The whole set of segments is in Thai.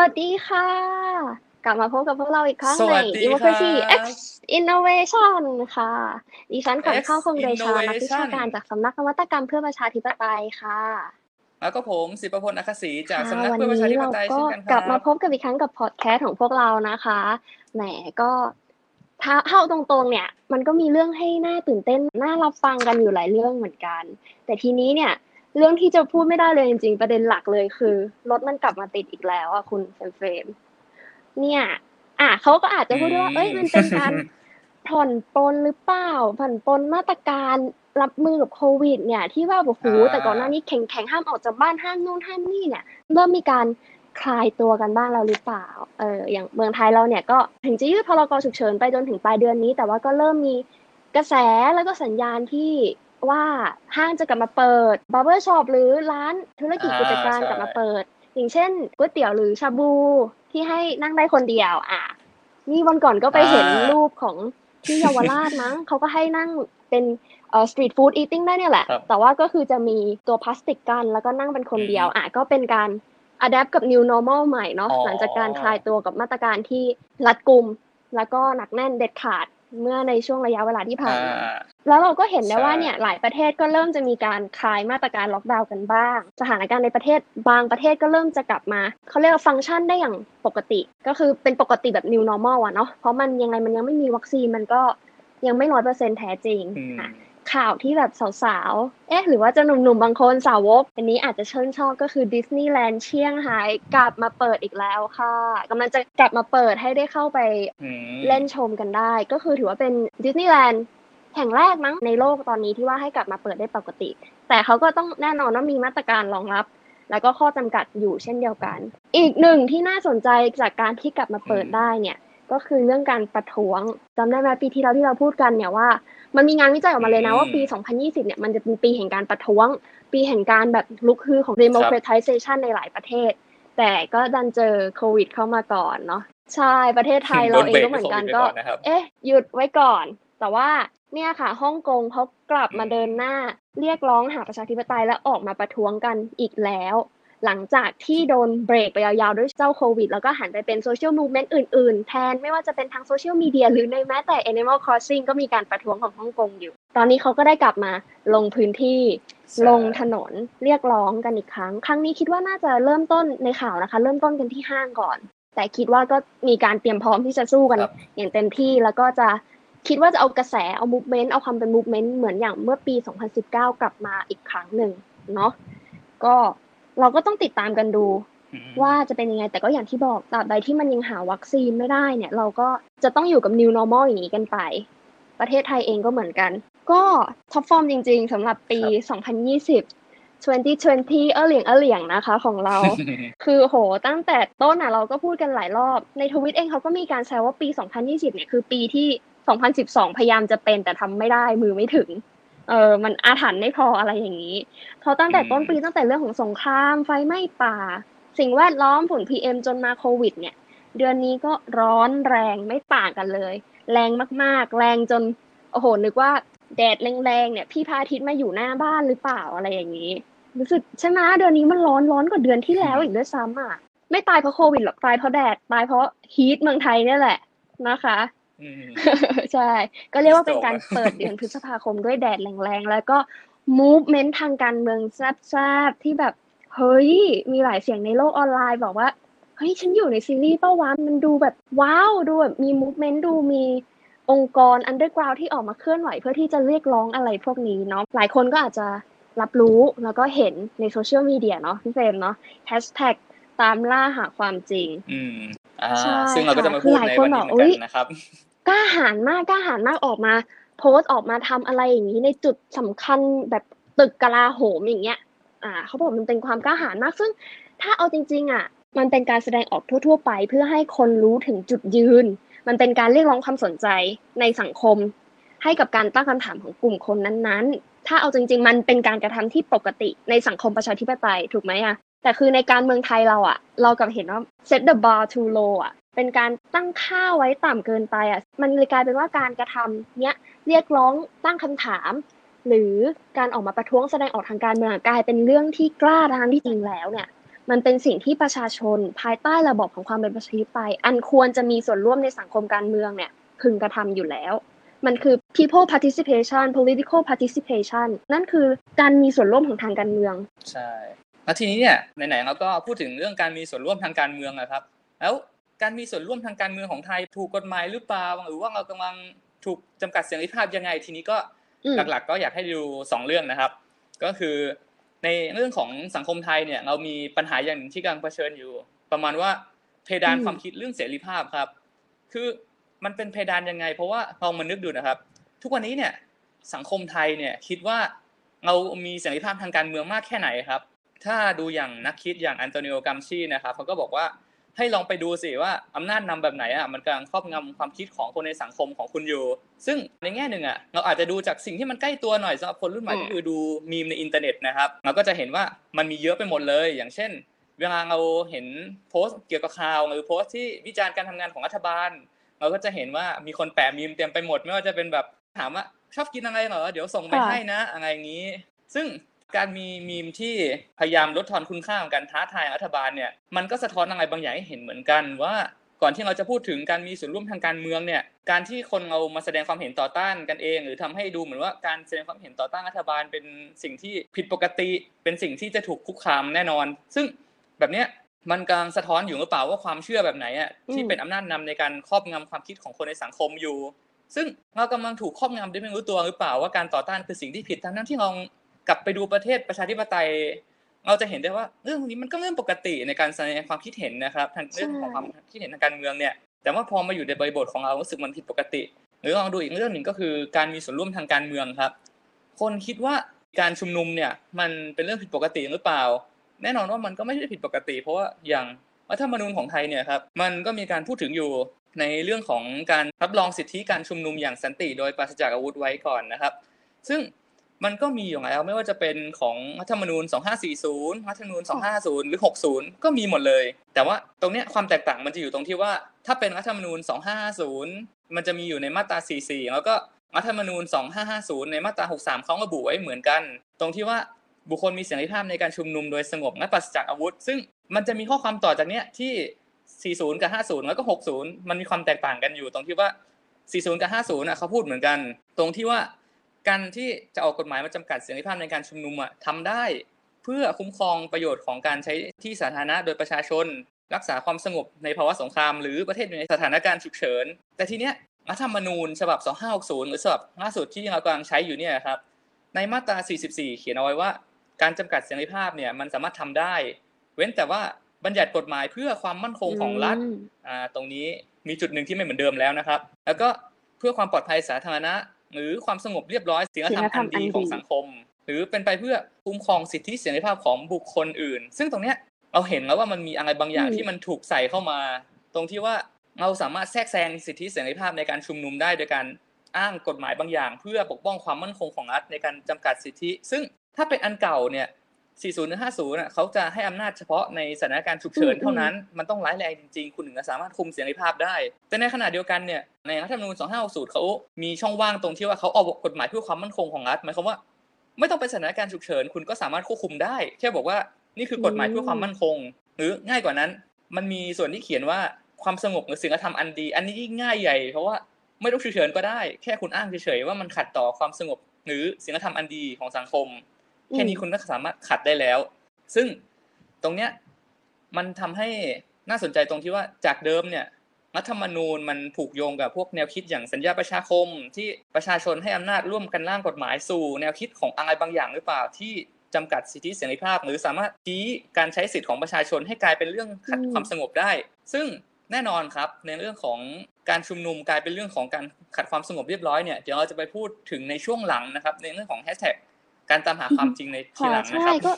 วัสดีค่ะ กลับมาพบกับพวกเราอีกครั้งสในวัสดี Democracy ครับ X Innovation ค่ะ ดิฉันขวัญ X ข้าวคงเดชานักวิชา Innovation การจากสำนักนวัตกรรมเพื่อประชาธิปไตยค่ะ แล้วก็ผมสิบประพลอัครศรีจากค่ะสำนักวันเพื่อประชานี้ธิปเราไตยก็เช่นกันคกรัลับมาบพบกันอีกครั้งกับพอดแคสต์ของพวกเรานะคะ แหมก็ถ้าเข้าตรงๆเนี่ย มันก็มีเรื่องให้น่าตื่นเต้นน่ารับฟังกันอยู่หลายเรื่องเหมือนกัน แต่ทีนี้เนี่ย เรื่องที่จะพูดไม่ได้เลยจริง ๆ ประเด็นหลักเลยคือรถมันกลับมาติดอีกแล้วอะคุณเฟรมเฟรมเนี่ย อะเขาก็อาจจะพูดได้ว่าอืมเอ้ยมันเป็นการผ่อนปลนหรือเปล่าผ่อนปลนมาตรการรับมือกับโควิด เนี่ย ที่ว่าโอ้โหแต่ก่อนหน้านี้แข็งแข็งๆห้ามออกจากบ้านห้ามนู่นห้ามนี่เนี่ยเริ่มมีการคลายตัวกันบ้างแล้วหรือเปล่า เอออย่างเมืองไทยเราเนี่ยก็ถึงจะยืดพรกฉุกเฉินไปจนถึงปลายเดือนนี้ แต่ว่าก็เริ่มมีกระแสแล้วก็สัญญาณที่ ว่าห้างจะกลับมาเปิด barber shop หรือร้านธุรกิจอ่ากิจการใช่กลับมาเปิด อย่างเช่นก๋วยเตี๋ยวหรือชาบูที่ให้นั่งได้คนเดียว อะ นี่วันก่อนก็ไปเห็นรูปของที่เยาวราชมั้งเขาก็ให้นั่งเป็นเอ่อ street food eating ได้เนี่ยแหละครับแต่ว่าก็คือจะมีตัวพลาสติกกัน แล้วก็นั่งเป็นคนเดียวอืมอะก็เป็นการ adapt กับ new normal ใหม่เนาะอ๋อหลังจากการคลายตัวกับมาตรการที่รัดกุม แล้วก็หนักแน่นเด็ดขาด เมื่อในช่วงระยะเวลาที่ผ่านอ่ามาแล้วเราก็เห็นได้ใช่ว่าเนี่ยหลายประเทศก็เริ่มจะมีการคลายมาตรการล็อกดาวน์กันบ้าง สถานการณ์ในประเทศบางประเทศก็เริ่มจะกลับมาเขาเรียกว่าฟังก์ชันได้อย่างปกติ ก็คือเป็นปกติแบบ new normal อะเนาะเพราะมันยังไงมันยังไม่มีวัคซีนมันก็ยังไม่ร้อยเปอร์เซ็นแท้จริงอืมค่ะ ข่าวที่แบบสาวๆ เอ๊ะ หรือว่าจะหนุ่มๆ บางคนสาวก อันนี้อาจจะชื่นชอบก็คือดิสนีย์แลนด์เชียงไฮ้กลับมาเปิดอีกแล้วค่ะกำลังจะกลับมาเปิดให้ได้เข้าไปอืมเล่นชมกันได้ ก็คือถือว่าเป็นดิสนีย์แลนด์แห่งแรกมั้งในโลกตอนนี้ที่ว่าให้กลับมาเปิดได้ปกติ แต่เขาก็ต้องแน่นอนว่ามีมาตรการรองรับ แล้วก็ข้อจำกัดอยู่เช่นเดียวกัน อีกหนึ่งที่น่าสนใจจากการที่กลับมาเปิดได้เนี่ยก็คือเรื่องการประท้วงจำได้ไหมปีที่แล้วที่เราพูดกันเนี่ยว่า มันมีงานวิจัยออกมาเลยนะว่าปี 2020 เนี่ยมันจะเป็นปีแห่งการประท้วง ปีแห่งการแบบลุกฮือของ democratization ในหลายประเทศ แต่ก็ดันเจอโควิดเข้ามาก่อนเนาะใช่ประเทศไทยเราเองก็เหมือนกันก็โดนเบรกไปก่อนนะครับเอ๊ะ หยุดไว้ก่อน แต่ว่าเนี่ยค่ะฮ่องกงเขากลับมาเดินหน้า เรียกร้องหาประชาธิปไตยและออกมาประท้วงกันอีกแล้ว หลังจากที่โดนเบรกไปยาวๆ ด้วยเจ้าโควิด แล้วก็หันไปเป็น social movement อื่นๆ แทนไม่ว่าจะเป็นทางโซเชียลมีเดียหรือในแม้แต่ Animal Crossing ก็มีการประท้วงของฮ่องกงอยู่ ตอนนี้เขาก็ได้กลับมาลงพื้นที่ใช่ลงถนนเรียกร้องกันอีกครั้ง ครั้งนี้คิดว่าน่าจะเริ่มต้นในข่าวนะคะ เริ่มต้นกันที่ห้างก่อน แต่คิดว่าก็มีการเตรียมพร้อมที่จะสู้กันครับอย่างเต็มที่แล้วก็จะคิดว่าจะเอากระแสเอามูฟเมนต์เอาความเป็นมูฟเมนต์เหมือนอย่างเมื่อปี 2019 กลับมาอีกครั้งหนึ่งเนาะก็ เราก็ต้องติดตามกันดูอืมว่าจะเป็นยังไงแต่ก็อย่างที่บอกตราบใดที่มันยังหาวัคซีนไม่ได้เนี่ย เราก็จะต้องอยู่กับ new normal อย่างนี้กันไป ประเทศไทยเองก็เหมือนกัน ก็ top form จริง ๆสำหรับปี 2020 2020เออเหลียงเออเหลียงนะคะ ของเรา คือโหตั้งแต่ต้นอะเราก็พูดกันหลายรอบในทวิตเองเขาก็มีการแซวว่าปี 2020 เนี่ยคือปีที่ 2012 พยายามจะเป็นแต่ทำไม่ได้มือไม่ถึง เออมันอาถรรพ์ไม่พออะไรอย่างนี้เพราะตั้งแต่ต้นปีตั้งแต่เรื่องของสงครามไฟไหม้ป่า สิ่งแวดล้อมฝุ่น PM จนมาโควิด เนี่ย เดือนนี้ก็ร้อนแรงไม่ต่างกันเลย แรงมากๆ แรงจนโอ้โหนึกว่าแดดแรงๆเนี่ย พี่พระอาทิตย์มาอยู่หน้าบ้านหรือเปล่าอะไรอย่างนี้ รู้สึกใช่ไหมเดือนนี้มันร้อนร้อนกว่าเดือนที่แล้วอีกด้วยซ้ำอะไม่ตายเพราะโควิดหรอกตายเพราะแดดตายเพราะฮีทเมืองไทยเนี่ยแหละนะคะอืม ใช่ ก็เรียกว่าเป็น Stove การอะเปิดเดือนพฤษภาคมด้วยแดดแรงๆ แล้วก็ movement ทางการเมืองแซ่บๆ ที่แบบ เฮ้ย มีหลายเสียงในโลกออนไลน์บอกว่า เฮ้ย ฉันอยู่ในซีรีส์ป้าวะมันดูแบบว้าว ดูแบบมี movement ดูมีองค์กร underground ที่ออกมาเคลื่อนไหว เพื่อที่จะเรียกร้องอะไรพวกนี้เนาะหลายคนก็อาจจะรับรู้แล้วก็เห็นในโซเชียลมีเดียเนาะพี่เฟรมเนาะ hashtag ตามล่าหาความจริง อืมอ่าใช่ซึ่งเราก็จะมาค่ะพูดคือหลายในคนวันนี้บอกเหมือนอุ๊กัยนนะครับ กล้าหาญมากกล้าหาญมากออกมา โพสต์ออกมาทำอะไรอย่างนี้ในจุดสำคัญแบบตึกกลาโหมอย่างเงี้ย อ่าเขาบอกมันเป็นความกล้าหาญมาก ซึ่งถ้าเอาจริง ๆ อะ มันเป็นการแสดงออกทั่ว ๆ ไป เพื่อให้คนรู้ถึงจุดยืน มันเป็นการเรียกร้องความสนใจในสังคม ให้กับการตั้งคำถามของกลุ่มคนนั้นๆ ถ้าเอาจริง ๆ มันเป็นการกระทำที่ปกติในสังคมประชาธิปไตยถูกไหมอะแต่คือในการเมืองไทยเราอะ เรากลับเห็นว่า set the bar too low อะ เป็นการตั้งค่าไว้ต่ำเกินไปอะมันเลยกลายเป็นว่าการกระทำเนี้ยเรียกร้องตั้งคำถาม หรือการออกมาประท้วงแสดงออกทางการเมืองกลายเป็นเรื่องที่กล้าทางที่จริงแล้วเนี่ยมันเป็นสิ่งที่ประชาชนภายใต้ระบบของความเป็นประชาธิปไตยอันควรจะมีส่วนร่วมในสังคมการเมืองเนี่ยพึงกระทำอยู่แล้ว มันคือ people participation political participation นั่นคือการมีส่วนร่วมของทางการเมือง ใช่แล้วทีนี้เนี่ยไหนๆเราก็พูดถึงเรื่องการมีส่วนร่วมทางการเมืองอะครับ แล้ว การมีส่วนร่วมทางการเมืองของไทยถูกกฎหมายหรือเปล่าหรือว่าเรากำลังถูกจำกัดเสรีภาพยังไง ทีนี้ก็อืมหลักๆ ก็อยากให้ดูสองเรื่องนะครับ ก็คือในเรื่องของสังคมไทยเนี่ย เรามีปัญหาอย่างหนึ่งที่กำลังเผชิญอยู่ ประมาณว่าเพดานอืมความคิดเรื่องเสรีภาพครับ คือมันเป็นเพดานยังไง เพราะว่าลองมานึกดูนะครับ ทุกวันนี้เนี่ยสังคมไทยเนี่ยคิดว่าเรามีเสรีภาพทางการเมืองมากแค่ไหนครับ ถ้าดูอย่างนักคิดอย่างอันโตนิโอกัมชีนะครับเขาก็บอกว่า ให้ลองไปดูสิว่าอำนาจนำแบบไหนอะมันกำลังครอบงำความคิดของคนในสังคมของคุณอยู่ ซึ่งในแง่หนึ่งอะเราอาจจะดูจากสิ่งที่มันใกล้ตัวหน่อยสำหรับคนรุ่นใหม่อืมก็คือดูมีมในอินเทอร์เน็ตนะครับเราก็จะเห็นว่ามันมีเยอะไปหมดเลย อย่างเช่น เวลาเราเห็นโพสต์เกี่ยวกับข่าวหรือโพสต์ที่วิจารณ์การทำงานของรัฐบาล เราก็จะเห็นว่ามีคนแปะมีมเต็มไปหมดไม่ว่าจะเป็นแบบถามว่าชอบกินอะไรเหรอเดี๋ยวส่งไปค่ะให้นะอะไรอย่างนี้ ซึ่ง การมีมีมที่พยายามลดทอนคุณค่าของการท้าทายรัฐบาลเนี่ยมันก็สะท้อนอะไรบางอย่างให้เห็นเหมือนกันว่าก่อนที่เราจะพูดถึงการมีส่วนร่วมทางการเมืองเนี่ย การที่คนเรามาแสดงความเห็นต่อต้านกันเอง หรือทำให้ดูเหมือนว่าการแสดงความเห็นต่อต้านรัฐบาล เป็นสิ่งที่ผิดปกติ เป็นสิ่งที่จะถูกคุกคามแน่นอน ซึ่งแบบเนี้ยมันกำลังสะท้อนอยู่หรือเปล่าว่าความเชื่อแบบไหนอะที่อืมเป็นอำนาจนำในการครอบงำความคิดของคนในสังคมอยู่ ซึ่งเรากำลังถูกครอบงำโดยไม่รู้ตัวหรือเปล่าว่าการต่อต้านคือสิ่งที่ผิดทั้งนั้นที่เรา กลับไปดูประเทศประชาธิปไตย เราจะเห็นได้ว่าเรื่องนี้มันก็เรื่องปกติในการแสดงความคิดเห็นนะครับทางเรื่องของความคิดเห็นทางการเมืองเนี่ย แต่ว่าพอมาอยู่ในบริบทของเรารู้สึกมันผิดปกติ หรือลองดูอีกเรื่องหนึ่งก็คือการมีส่วนร่วมทางการเมืองครับ คนคิดว่าการชุมนุมเนี่ยมันเป็นเรื่องผิดปกติหรือเปล่า แน่นอนว่ามันก็ไม่ใช่ผิดปกติ เพราะว่าอย่างรัฐธรรมนูญของไทยเนี่ยครับมันก็มีการพูดถึงอยู่ในเรื่องของการรับรองสิทธิการชุมนุมอย่างสันติ โดยปราศจากอาวุธไว้ก่อนนะครับ ซึ่ง มันก็มีอยู่แล้วไม่ว่าจะเป็นของรัฐธรรมนูญ 2540 รัฐธรรมนูญ 250 หรือ 60 ก็มีหมดเลย แต่ว่าตรงเนี้ยความแตกต่างมันจะอยู่ตรงที่ว่า ถ้าเป็นรัฐธรรมนูญ 2550 มันจะมีอยู่ในมาตรา 44 แล้วก็รัฐธรรมนูญ 2550 ในมาตรา 63เขาระบุไว้เหมือนกัน ตรงที่ว่าบุคคลมีเสรีภาพในการชุมนุมโดยสงบและปราศจากอาวุธ ซึ่งมันจะมีข้อความต่อจากเนี้ยที่ 40 กับ 50 แล้วก็ 60 มันมีความแตกต่างกันอยู่ตรงที่ว่า 40 กับ 50น่ะเขาพูดเหมือนกัน ตรงที่ว่า การที่จะออกกฎหมายมาจำกัดเสรีภาพในการชุมนุมอะทำได้ เพื่อคุ้มครองประโยชน์ของการใช้ที่สาธารณะโดยประชาชน รักษาความสงบในภาวะสงคราม หรือประเทศอยู่ในสถานการณ์ฉุกเฉิน แต่ทีเนี้ยรัฐธรรมนูญฉบับ 2560 หรือฉบับล่าสุดที่เรากำลังใช้อยู่เนี่ยครับในมาตรา 44 เขียนเอาไว้ว่า การจำกัดเสรีภาพเนี่ยมันสามารถทำได้ เว้นแต่ว่าบัญญัติกฎหมายเพื่อความมั่นคงของรัฐอืมอ่าตรงนี้มีจุดหนึ่งที่ไม่เหมือนเดิมแล้วนะครับ แล้วก็เพื่อความปลอดภัยสาธารณะ หรือความสงบเรียบร้อยศีลธรรมอันดีของสังคม หรือเป็นไปเพื่อคุ้มครองสิทธิเสรีภาพของบุคคลอื่น ซึ่งตรงเนี้ยเราเห็นแล้วว่ามันมีอะไรบางอย่างอืมที่มันถูกใส่เข้ามา ตรงที่ว่าเราสามารถแทรกแซงสิทธิเสรีภาพในการชุมนุมได้โดยการอ้างกฎหมายบางอย่าง เพื่อปกป้องความมั่นคงของรัฐในการจำกัดสิทธิ ซึ่งถ้าเป็นอันเก่าเนี่ย 40หรือ50น่ะเขาจะให้อำนาจเฉพาะในสถานการณ์ฉุกเฉินอืมเท่านั้น มันต้องร้ายแรงจริงๆ คุณถึงจะสามารถคุมเสรีภาพได้ แต่ในขณะเดียวกันเนี่ย ในรัฐธรรมนูญ2560เขามีช่องว่างตรงที่ว่าเขาออกกฎหมายเพื่อความมั่นคงของรัฐหมายความว่า ไม่ต้องเป็นสถานการณ์ฉุกเฉิน คุณก็สามารถควบคุมได้ แค่บอกว่านี่คือกฎหมายเพื่อความมั่นคง หรือง่ายกว่านั้น มันมีส่วนที่เขียนว่าความสงบหรือศีลธรรมอันดี อันนี้ยิ่งง่ายใหญ่เพราะว่าไม่ต้องฉุกเฉินก็ได้ แค่คุณอ้างเฉยๆว่ามันขัดต่อความสงบหรือศีลธรรมอันดีของสังคม แค่นี้คุณก็สามารถขัดได้แล้ว ซึ่งตรงเนี้ยมันทำให้น่าสนใจตรงที่ว่าจากเดิมเนี่ยรัฐธรรมนูญมันผูกโยงกับพวกแนวคิดอย่างสัญญาประชาคม ที่ประชาชนให้อำนาจร่วมกันร่างกฎหมายสู่ แนวคิดของอะไรบางอย่างหรือเปล่าที่จำกัดสิทธิเสรีภาพ หรือสามารถชี้การใช้สิทธิของประชาชนให้กลายเป็นเรื่องขัดอืมความสงบได้ ซึ่งแน่นอนครับในเรื่องของการชุมนุมกลายเป็นเรื่องของการขัดความสงบเรียบร้อยเนี่ยเดี๋ยวเราจะไปพูดถึงในช่วงหลังนะครับในเรื่องของแฮชแท็ก การตามหาความจริงในทีค่ะหลังนะใช่ครับก็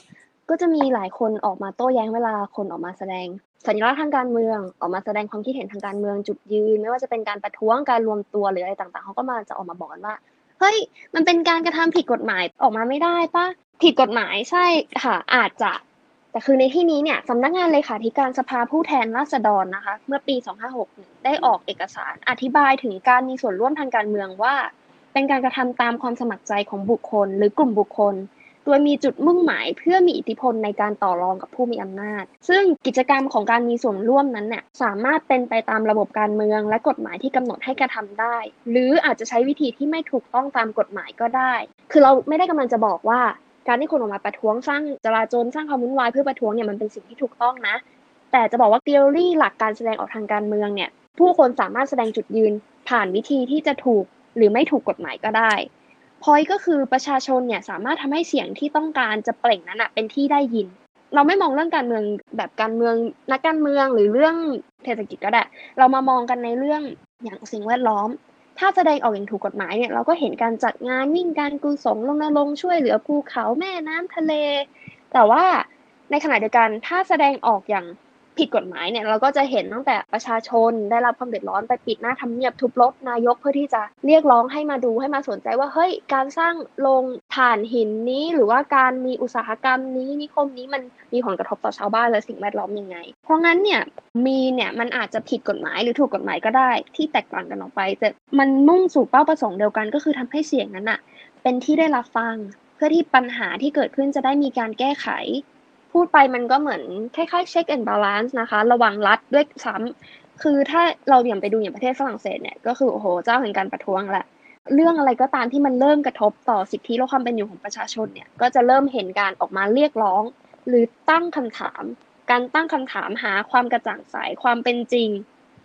ก็จะมีหลายคนออกมาโต้แย้งเวลาคนออกมาแสดง สัญลักษณ์ทางการเมืองออกมาแสดงความคิดเห็นทางการเมืองจุดยืน ไม่ว่าจะเป็นการประท้วงการรวมตัวหรืออะไรต่างๆเขาก็มาจะออกมาบอกกันว่าเฮ้ยมันเป็นการกระทำผิดกฎหมายออกมาไม่ได้ปะผิดกฎหมายใช่ค่ะอาจจะแต่คือในที่นี้เนี่ยสำนักงานเลขาธิการสภาผู้แทนราษฎรนะคะ เมื่อปี 2561 ได้ออกเอกสารอธิบายถึงการมีส่วนร่วมทางการเมืองว่า เป็นการกระทำตามความสมัครใจของบุคคล หรือกลุ่มบุคคล โดยมีจุดมุ่งหมายเพื่อมีอิทธิพลในการต่อรองกับผู้มีอำนาจ ซึ่งกิจกรรมของการมีส่วนร่วมนั้นเนี่ยสามารถเป็นไปตามระบบการเมืองและกฎหมายที่กำหนดให้กระทำได้ หรืออาจจะใช้วิธีที่ไม่ถูกต้องตามกฎหมายก็ได้ คือเราไม่ได้กำลังจะบอกว่า การที่คนออกมาประท้วงสร้างจลาจลสร้างความวุ่นวายเพื่อประท้วงเนี่ยมันเป็นสิ่งที่ถูกต้องนะ แต่จะบอกว่า theory หลักการแสดงออกทางการเมืองเนี่ยผู้คนสามารถแสดงจุดยืนผ่านวิธีที่จะถูก หรือไม่ถูกกฎหมายก็ได้พอยก็คือประชาชนเนี่ยสามารถทำให้เสียงที่ต้องการจะเปล่งนั้นอะเป็นที่ได้ยิน เราไม่มองเรื่องการเมืองแบบการเมืองนักการเมืองหรือเรื่องเศรษฐกิจก็ได้ เรามามองกันในเรื่องอย่างสิ่งแวดล้อม ถ้าแสดงออกอย่างถูกกฎหมายเนี่ยเราก็เห็นการจัดงานวิ่งการกุศลลงนรงช่วยเหลือภูเขาแม่น้ำทะเล แต่ว่าในขณะเดียวกันถ้าแสดงออกอย่าง ผิดกฎหมายเนี่ยเราก็จะเห็นตั้งแต่ประชาชนได้รับความเดือดร้อนไปปิดหน้าทำเนียบทุบรถนายกเพื่อที่จะเรียกร้องให้มาดูให้มาสนใจว่าเฮ้ยการสร้างโรงถ่านหินนี้ หรือว่าการมีอุตสาหกรรมนี้นิคมนี้มันมีผลกระทบต่อชาวบ้านและสิ่งแวดล้อมยังไง เพราะงั้นเนี่ยมีเนี่ยมันอาจจะผิดกฎหมายหรือถูกกฎหมายก็ได้ที่แตกต่างกันออกไปแต่มันมุ่งสู่เป้าประสงค์เดียวกันก็คือทำให้เสียงนั้นอะเป็นที่ได้รับฟัง เพื่อที่ปัญหาที่เกิดขึ้นจะได้มีการแก้ไข พูดไปมันก็เหมือนคล้ายๆ check and balance นะคะ ระหว่างรัฐด้วยซ้ำคือถ้าเราอย่างไปดูอย่างประเทศฝรั่งเศสเนี่ยก็คือโอ้โหเจ้าแห่งการประท้วงแหละเรื่องอะไรก็ตามที่มันเริ่มกระทบต่อสิทธิและความเป็นอยู่ของประชาชนเนี่ยก็จะเริ่มเห็นการออกมาเรียกร้อง หรือตั้งคำถาม การตั้งคำถามหาความกระจ่างใสความเป็นจริง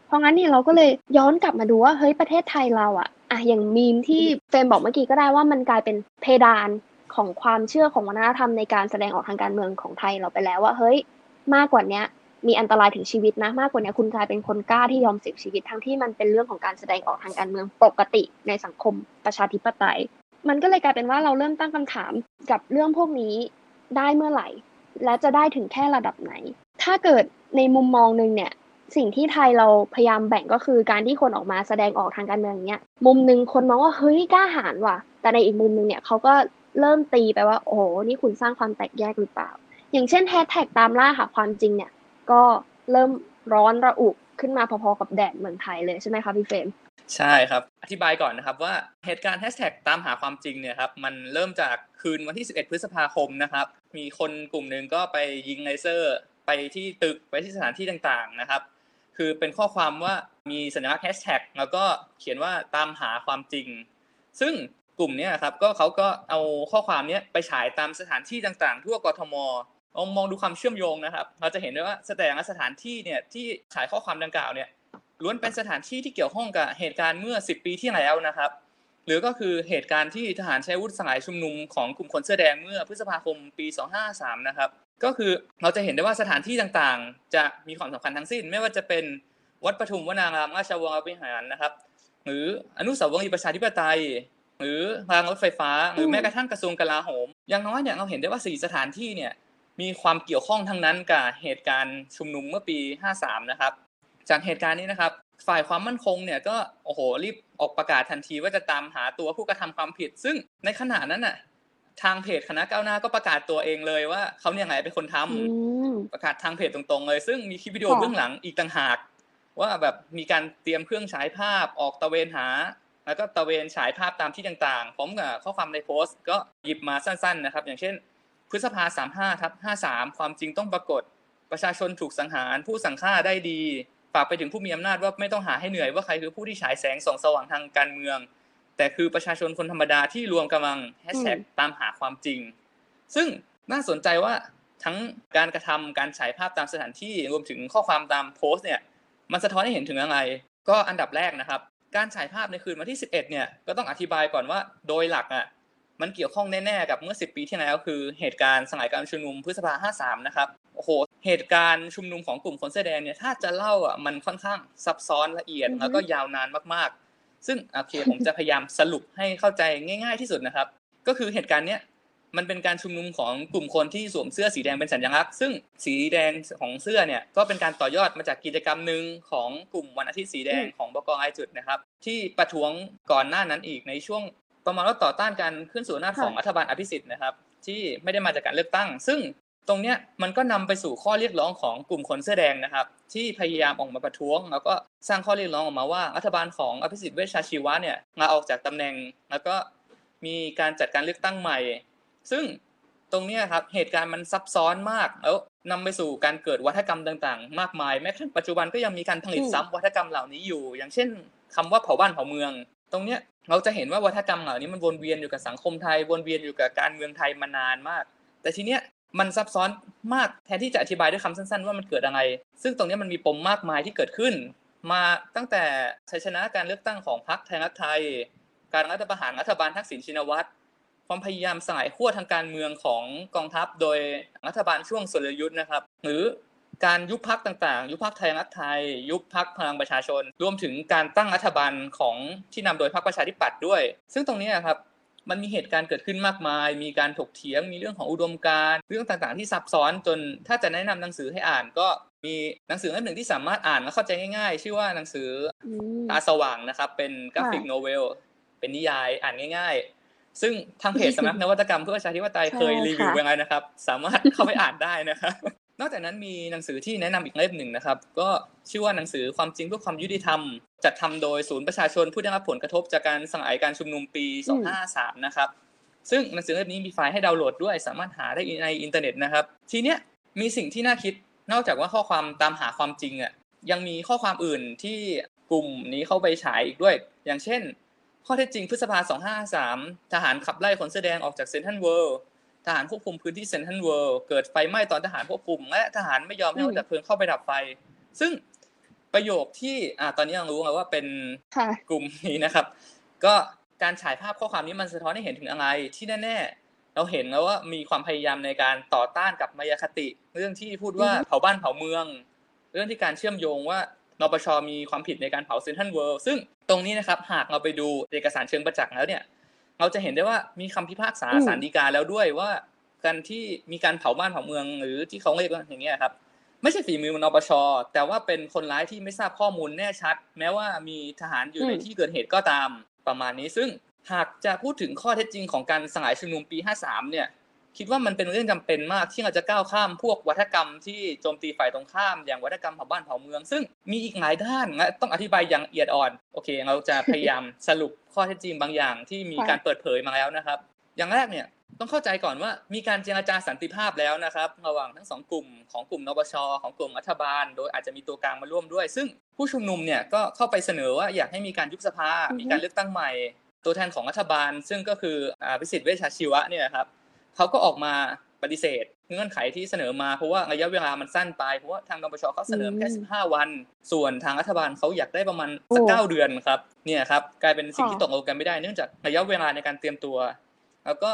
เพราะงั้นเนี่ยเราก็เลยย้อนกลับมาดูว่าเฮ้ยประเทศไทยเราอะอะอย่างมีมที่เฟรมบอกเมื่อกี้ก็ได้ว่ามันกลายเป็นเพดาน ของความเชื่อของวัฒนธรรมในการแสดงออกทางการเมืองของไทยเราไปแล้วว่าเฮ้ย มากกว่าเนี้ยมีอันตรายถึงชีวิตนะ มากกว่านี้คุณกลายเป็นคนกล้าที่ยอมเสี่ยงชีวิตทั้งที่มันเป็นเรื่องของการแสดงออกทางการเมืองปกติในสังคมประชาธิปไตย มันก็เลยกลายเป็นว่าเราเริ่มตั้งคำถามกับเรื่องพวกนี้ได้เมื่อไหร่ และจะได้ถึงแค่ระดับไหน ถ้าเกิดในมุมมองหนึ่งเนี่ยสิ่งที่ไทยเราพยายามแบ่งก็คือการที่คนออกมาแสดงออกทางการเมืองเนี้ยมุมหนึ่งคนมองว่าเฮ้ยกล้าหาญว่ะ แต่ในอีกมุมหนึ่งเนี่ยเขาก็ เริ่มตีไปว่า โอ้โหนี่คุณสร้างความแตกแยกหรือเปล่า อย่างเช่นแฮชแท็กตามล่าหาความจริงเนี่ย ก็เริ่มร้อนระอุขึ้นมาพอๆกับแดดเมืองไทยเลยใช่ไหมคะพี่เฟรมใช่ครับ อธิบายก่อนนะครับว่าเหตุการณ์แฮชแท็กตามหาความจริงเนี่ยครับมันเริ่มจากคืนวันที่ 11 พฤษภาคมนะครับ มีคนกลุ่มหนึ่งก็ไปยิงเลเซอร์ ไปที่ตึกไปที่สถานที่ต่างๆนะครับ คือเป็นข้อความว่ามีสัญลักษณ์แฮชแท็กแล้วก็เขียนว่าตามหาความจริง ซึ่ง กลุ่มนี้ครับก็เขาก็เอาข้อความนี้ไปฉายตามสถานที่ต่างๆ ทั่วกทมลองมองดูความเชื่อมโยงนะครับ เราจะเห็นได้ว่าแต่ละสถานที่เนี่ยที่ฉายข้อความดังกล่าวเนี่ยล้วนเป็นสถานที่ที่เกี่ยวข้องกับเหตุการณ์เมื่อ 10 ปีที่แล้วนะครับ หรือก็คือเหตุการณ์ที่ทหารใช้วุธสลายชุมนุมของกลุ่มคนเสื้อแดงเมื่อพฤษภาคมปี 253 นะครับ ก็คือเราจะเห็นได้ว่าสถานที่ต่างๆ จะมีความสำคัญทั้งสิ้น ไม่ว่าจะเป็นวัดปทุมวนารามราชวงศ์วิหารนะครับ หรืออนุสาวรีย์ประชาธิปไตย หรือรางรถไฟฟ้า หรือแม้กระทั่งกระทรวงกลาโหม อย่างน้อยเนี่ยเราเห็นได้ว่าสี่สถานที่เนี่ยมีความเกี่ยวข้องทั้งนั้นกับเหตุการณ์ชุมนุมเมื่อปี 53 นะครับ จากเหตุการณ์นี้นะครับ ฝ่ายความมั่นคงเนี่ยก็โอ้โหรีบออกประกาศทันทีว่าจะตามหาตัวผู้กระทำความผิด ซึ่งในขณะนั้นน่ะทางเพจคณะก้าวหน้าก็ประกาศตัวเองเลยว่าเขาเนี่ยไงเป็นคนทำประกาศทางเพจตรงๆเลย ซึ่งมีคลิปวิดีโอเบื้องหลังอีกต่างหาก ว่าแบบมีการเตรียมเครื่องฉายภาพออกตะเวนหา แล้วก็ตะเวนฉายภาพตามที่ต่างๆพร้อมกับข้อความในโพสต์ก็หยิบมาสั้นๆนะครับ อย่างเช่น พฤษภาสามห้าทับห้าสามความจริงต้องปรากฏ ประชาชนถูกสังหาร ผู้สังฆ่าได้ดี ฝากไปถึงผู้มีอำนาจว่าไม่ต้องหาให้เหนื่อยว่าใครคือผู้ที่ฉายแสงส่องสว่างทางการเมือง แต่คือประชาชนคนธรรมดาที่รวมกำลังแฮชแท็กตามหาความจริง ซึ่งน่าสนใจว่าทั้งการกระทำการฉายภาพตามสถานที่รวมถึงข้อความตามโพสต์เนี่ย มันสะท้อนให้เห็นถึงอะไร ก็อันดับแรกนะครับ การฉายภาพในคืนวันที่ 11 เนี่ยก็ต้องอธิบายก่อนว่าโดยหลักอะมันเกี่ยวข้องแน่ๆกับเมื่อ 10 ปีที่แล้วคือเหตุการณ์สลายการชุมนุมพฤษภา 53 นะครับโอ้โหเหตุการณ์ชุมนุมของกลุ่มคนเสื้อแดงเนี่ยถ้าจะเล่าอะมันค่อนข้างซับซ้อนละเอียดแล้วก็ยาวนานมากๆ ซึ่งโอเคผมจะพยายามสรุปให้เข้าใจง่าย ๆที่สุดนะครับ ก็คือเหตุการณ์เนี้ย มันเป็นการชุมนุมของกลุ่มคนที่สวมเสื้อสีแดงเป็นสัญลักษณ์ซึ่งสีแดงของเสื้อเนี่ยก็เป็นการต่อยอดมาจากกิจกรรมหนึ่งของกลุ่มวันอาทิตย์สีแดงของบกไอจุดนะครับ ที่ประท้วงก่อนหน้านั้นอีกในช่วงประมาณว่าต่อต้านการขึ้นสู่หน้าของรัฐบาลอภิสิทธิ์นะครับ ที่ไม่ได้มาจากการเลือกตั้ง ซึ่งตรงเนี้ยมันก็นำไปสู่ข้อเรียกร้องของกลุ่มคนเสื้อแดงนะครับ ที่พยายามออกมาประท้วง แล้วก็สร้างข้อเรียกร้องออกมาว่ารัฐบาลของอภิสิทธิ์เวชชาชีวะเนี่ยลาออกจากตำแหน่ง แล้วก็มีการจัดการเลือกตั้งใหม่ ซึ่งตรงนี้ครับเหตุการณ์มันซับซ้อนมากแล้วนำไปสู่การเกิดวัฒกรรมต่างๆ มากมายแม้กระทั่งปัจจุบันก็ยังมีการผลิตซ้ำวัฒกรรมเหล่านี้อยู่ อย่างเช่นคำว่าเผาบ้านเผาเมือง ตรงเนี้ยเราจะเห็นว่าวัฒกรรมเหล่านี้มันวนเวียนอยู่กับสังคมไทยวนเวียนอยู่กับการเมืองไทยมานานมาก แต่ทีเนี้ยมันซับซ้อนมากแทนที่จะอธิบายด้วยคำสั้นๆ ว่ามันเกิดอะไร ซึ่งตรงนี้มันมีปมมากมายที่เกิดขึ้น มาตั้งแต่ชัยชนะการเลือกตั้งของพรรคไทยรักไทย การรัฐประหารรัฐบาลทักษิณชินวัตร ความพยายามสลายขั้วทางการเมืองของกองทัพ โดยรัฐบาลช่วงสุรยุทธ์นะครับ หรือการยุบพักต่างๆ ยุบพักไทยรักไทย ยุบพักพลังประชาชน รวมถึงการตั้งรัฐบาลของที่นำโดยพรรคประชาธิปัตย์ด้วย ซึ่งตรงนี้ครับมันมีเหตุการณ์เกิดขึ้นมากมาย มีการถกเถียง มีเรื่องของอุดมการณ์ เรื่องต่างๆ ที่ซับซ้อนจนถ้าจะแนะนำหนังสือให้อ่านก็มีหนังสือเล่มหนึ่งที่สามารถอ่านและเข้าใจง่ายๆ ชื่อว่าหนังสือตาสว่างนะครับ เป็น graphic novel เป็นนิยายอ่านง่าย ๆ ซึ่งทางเพจสำนักนวัตกรรมเพื่อประชาธิปไตยเคยรีวิวไว้แล้วนะครับ สามารถเข้าไปอ่านได้นะครับนอกจากนั้นมีหนังสือที่แนะนำอีกเล่มหนึ่งนะครับ ก็ชื่อว่าหนังสือความจริงเพื่อความยุติธรรม จัดทำโดยศูนย์ประชาชนผู้ได้รับผลกระทบจากการสลายการชุมนุมปี2553 นะครับ ซึ่งหนังสือเล่มนี้มีไฟล์ให้ดาวน์โหลดด้วย สามารถหาได้ในอินเทอร์เน็ตนะครับ ทีเนี้ยมีสิ่งที่น่าคิดนอกจากว่าข้อความตามหาความจริงอะยังมีข้อความอื่นที่กลุ่มนี้เข้าไปฉายอีกด้วย อย่างเช่น ข้อเท็จจริงพฤษภา 2553 ทหารขับไล่คนเสื้อแดงออกจากเซนทรัลเวิลด์ทหารควบคุมพื้นที่เซนทรัลเวิลด์เกิดไฟไหม้ตอนทหารควบคุม และทหารไม่ยอมให้รถดับเพลิงเข้าไปดับไฟ ซึ่งประโยคที่อ่าตอนนี้ยังรู้แล้วว่าเป็นกลุ่มนี้นะครับ ก็การฉายภาพข้อความนี้มันสะท้อนให้เห็นถึงอะไรที่แน่ๆเราเห็นแล้วว่ามีความพยายามในการต่อต้านกับมายาคติ เรื่องที่พูดว่าเผาบ้านเผาเมือง เรื่องที่การเชื่อมโยงว่านปชมีความผิดในการเผาเซนทรัลเวิลด์ซึ่ง ตรงนี้นะครับหากเราไปดูเอกสารเชิงประจักษ์แล้วเนี่ย เราจะเห็นได้ว่ามีคำพิพากษาศาลฎีกาแล้วด้วยว่าการที่มีการเผาบ้านเผาเมืองหรือที่เขาเรียกว่าอย่างนี้ครับไม่ใช่ฝีมือนปชแต่ว่าเป็นคนร้ายที่ไม่ทราบข้อมูลแน่ชัด แม้ว่ามีทหารอยู่ในที่เกิดเหตุก็ตามประมาณนี้ ซึ่งหากจะพูดถึงข้อเท็จจริงของการสลายชุมนุมปี 53 เนี่ย คิดว่ามันเป็นเรื่องจำเป็นมากที่เราจะก้าวข้ามพวกวัฒกรรมที่โจมตีฝ่ายตรงข้าม อย่างวัฒกรรมเผาบ้านเผาเมือง ซึ่งมีอีกหลายด้านและต้องอธิบายอย่างละเอียดอ่อน โอเค เราจะพยายามสรุปข้อเท็จจริงบางอย่างที่มีการเปิดเผยมาแล้วนะครับ อย่างแรกเนี่ยต้องเข้าใจก่อนว่ามีการเจรจาสันติภาพแล้วนะครับ ระหว่างทั้งสองกลุ่มของกลุ่มนปชของกลุ่มรัฐบาล โดยอาจจะมีตัวกลางมาร่วมด้วย ซึ่งผู้ชุมนุมเนี่ยก็เข้าไปเสนอว่าอยากให้มีการยุบสภา มีการเลือกตั้งใหม่ ตัวแทนของรัฐบาล ซึ่งก็คือพิสิทธิ์เวชชาชีวะเนี่ยครับ เขาก็ออกมาปฏิเสธเงื่อนไขที่เสนอมาเพราะว่าระยะเวลามันสั้นไปเพราะว่าทางนปชเขาเสนอแค่ 15 วัน ส่วนทางรัฐบาลเขาอยากได้ประมาณสักเก้าเดือนครับเนี่ยครับกลายเป็นสิ่งที่ตกลงกันไม่ได้เนื่องจากระยะเวลาในการเตรียมตัว แล้วก็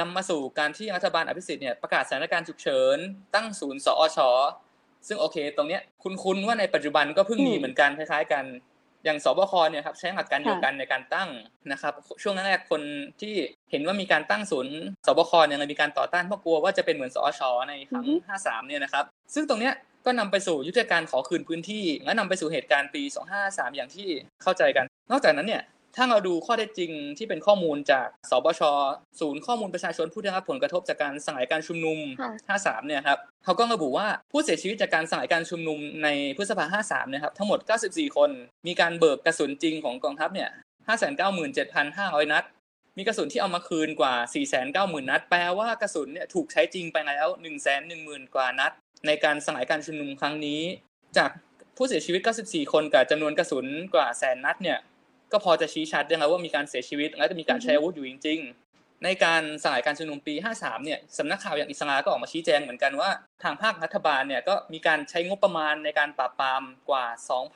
นำมาสู่การที่รัฐบาลอภิสิทธิ์เนี่ยประกาศสถานการณ์ฉุกเฉินตั้งศูนย์สอชซึ่งโอเค ตรงเนี้ยคุ้นๆว่าในปัจจุบันก็เพิ่งมีเหมือนกันคล้ายๆกัน อย่างสบคเนี่ยครับใช้หลักการเดียวกันในการตั้งนะครับ ช่วงแรกคนที่เห็นว่ามีการตั้งศูนย์สบคเนี่ยมีการต่อต้านเพราะกลัวว่าจะเป็นเหมือนสอชในครั้ง 53 เนี่ยนะครับ ซึ่งตรงเนี้ยก็นำไปสู่ยุทธการขอคืนพื้นที่ และนำไปสู่เหตุการณ์ปี 253 อย่างที่เข้าใจกัน นอกจากนั้นเนี่ย ถ้าเราดูข้อเท็จจริงที่เป็นข้อมูลจากสบชศูนย์ข้อมูลประชาชนผู้ได้รับผลกระทบจากการสลายการชุมนุม 53 เนี่ยครับเขาก็ระบุว่าผู้เสียชีวิตจากการสลายการชุมนุมในพฤษภา 53เนี่ยครับทั้งหมด 94 คน มีการเบิกกระสุนจริงของกองทัพเนี่ย 597,500 นัด มีกระสุนที่เอามาคืนกว่า 490,000 นัด แปลว่ากระสุนเนี่ยถูกใช้จริงไปแล้ว 110,000 กว่านัด ในการสลายการชุมนุมครั้งนี้ จากผู้เสียชีวิต 94 คนกับจำนวนกระสุนกว่าแสนนัดเนี่ย ก็พอจะชี้ชัดได้แล้วว่ามีการเสียชีวิต และจะมีการใช้อาวุธอยู่จริง ๆ ในการสลายการชุมนุมปี 53 เนี่ยสำนักข่าวอย่างอิสราก็ออกมาชี้แจงเหมือนกันว่าทางภาครัฐบาลเนี่ยก็มีการใช้งบประมาณในการปราบปรามกว่า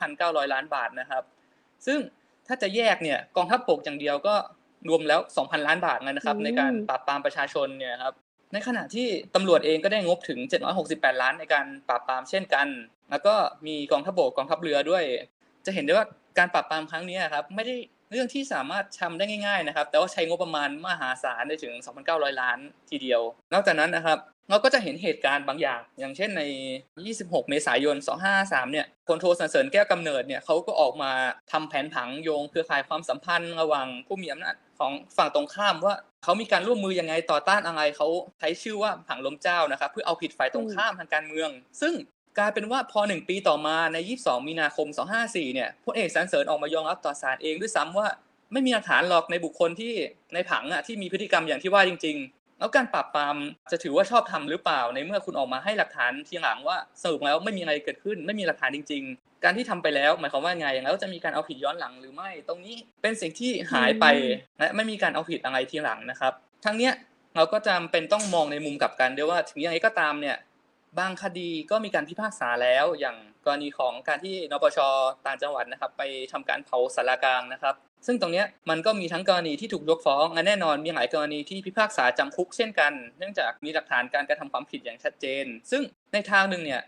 2,900 ล้านบาทนะครับ ซึ่งถ้าจะแยกเนี่ยกองทัพบกอย่างเดียวก็รวมแล้ว 2,000 ล้านบาทนะครับ ในการปราบปรามประชาชนเนี่ยครับในขณะที่ตำรวจเองก็ได้งบถึง 768 ล้านในการปราบปรามเช่นกัน แล้วก็มีกองทัพบกกองทัพเรือด้วย จะเห็นได้ว่า การปราบปรามครั้งนี้ครับไม่ได้เรื่องที่สามารถทำได้ง่าย ๆนะครับ แต่ว่าใช้งบประมาณมหาศาลได้ถึง 2,900 ล้านทีเดียว นอกจากนั้นนะครับเราก็จะเห็นเหตุการณ์บางอย่าง อย่างเช่นใน 26 เมษายน 253 เนี่ยพลโทสันเสริญแก้วกำเนิดเนี่ยเขาก็ออกมาทำแผนผังโยงเครือข่ายความสัมพันธ์ระหว่างผู้มีอำนาจของฝั่งตรงข้ามว่าเขามีการร่วมมือยังไงต่อต้านอะไรเขาใช้ชื่อว่าผังลมเจ้านะครับเพื่อเอาผิดฝ่ายตรงข้ามทางการเมือง ซึ่ง กลายเป็นว่าพอหนึ่งปีต่อมาใน 22 มีนาคม 254 เนี่ยพลเอกสันเสริญออกมายอมรับต่อศาลเองด้วยซ้ำว่าไม่มีหลักฐานหรอกในบุคคลที่ในผังอะที่มีพฤติกรรมอย่างที่ว่าจริง ๆ แล้วการปราบปรามจะถือว่าชอบทำหรือเปล่าในเมื่อคุณออกมาให้หลักฐานทีหลังว่าสรุปแล้วไม่มีอะไรเกิดขึ้น ไม่มีหลักฐานจริง ๆ การที่ทำไปแล้วหมายความว่าไงแล้วจะมีการเอาผิดย้อนหลังหรือไม่ ตรงนี้เป็นสิ่งที่หายไปและไม่มีการเอาผิดอะไรทีหลังนะครับ ทั้งเนี้ยเราก็จำเป็นต้องมองในมุมกลับกันด้วยว่าถึงยังไงก็ตามเนี่ย บางคดีก็มีการพิพากษาแล้วอย่างกรณีของการที่นปชต่างจังหวัดนะครับ ไปทำการเผาสารกลางนะครับ ซึ่งตรงนี้มันก็มีทั้งกรณีที่ถูกยกฟ้องและแน่นอนมีหลายกรณีที่พิพากษาจำคุกเช่นกัน เนื่องจากมีหลักฐานการกระทำความผิดอย่างชัดเจน ซึ่งในทางหนึ่งเนี่ย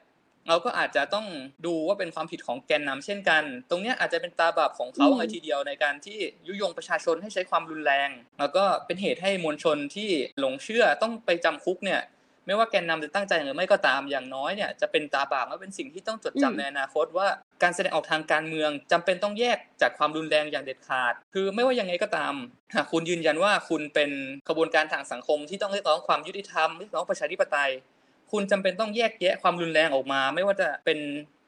เราก็อาจจะต้องดูว่าเป็นความผิดของแกนนำเช่นกัน ตรงนี้อาจจะเป็นตาบาปของเขาเลยทีเดียวในการที่ยุยงประชาชนให้ใช้ความรุนแรง แล้วก็เป็นเหตุให้มวลชนที่หลงเชื่อต้องไปจำคุกเนี่ย ไม่ว่าแกนนำจะตั้งใจหรือไม่ก็ตามอย่างน้อยเนี่ยจะเป็นตาบาปและเป็นสิ่งที่ต้องจดจำในอนาคตว่าการแสดงออกทางการเมืองจำเป็นต้องแยกจากความรุนแรงอย่างเด็ดขาด คือไม่ว่ายังไงก็ตามหากคุณยืนยันว่าคุณเป็นกระบวนการทางสังคมที่ต้องเรียกร้องความยุติธรรมเรียกร้องประชาธิปไตย คุณจำเป็นต้องแยกแยะความรุนแรงออกมา ไม่ว่าจะเป็น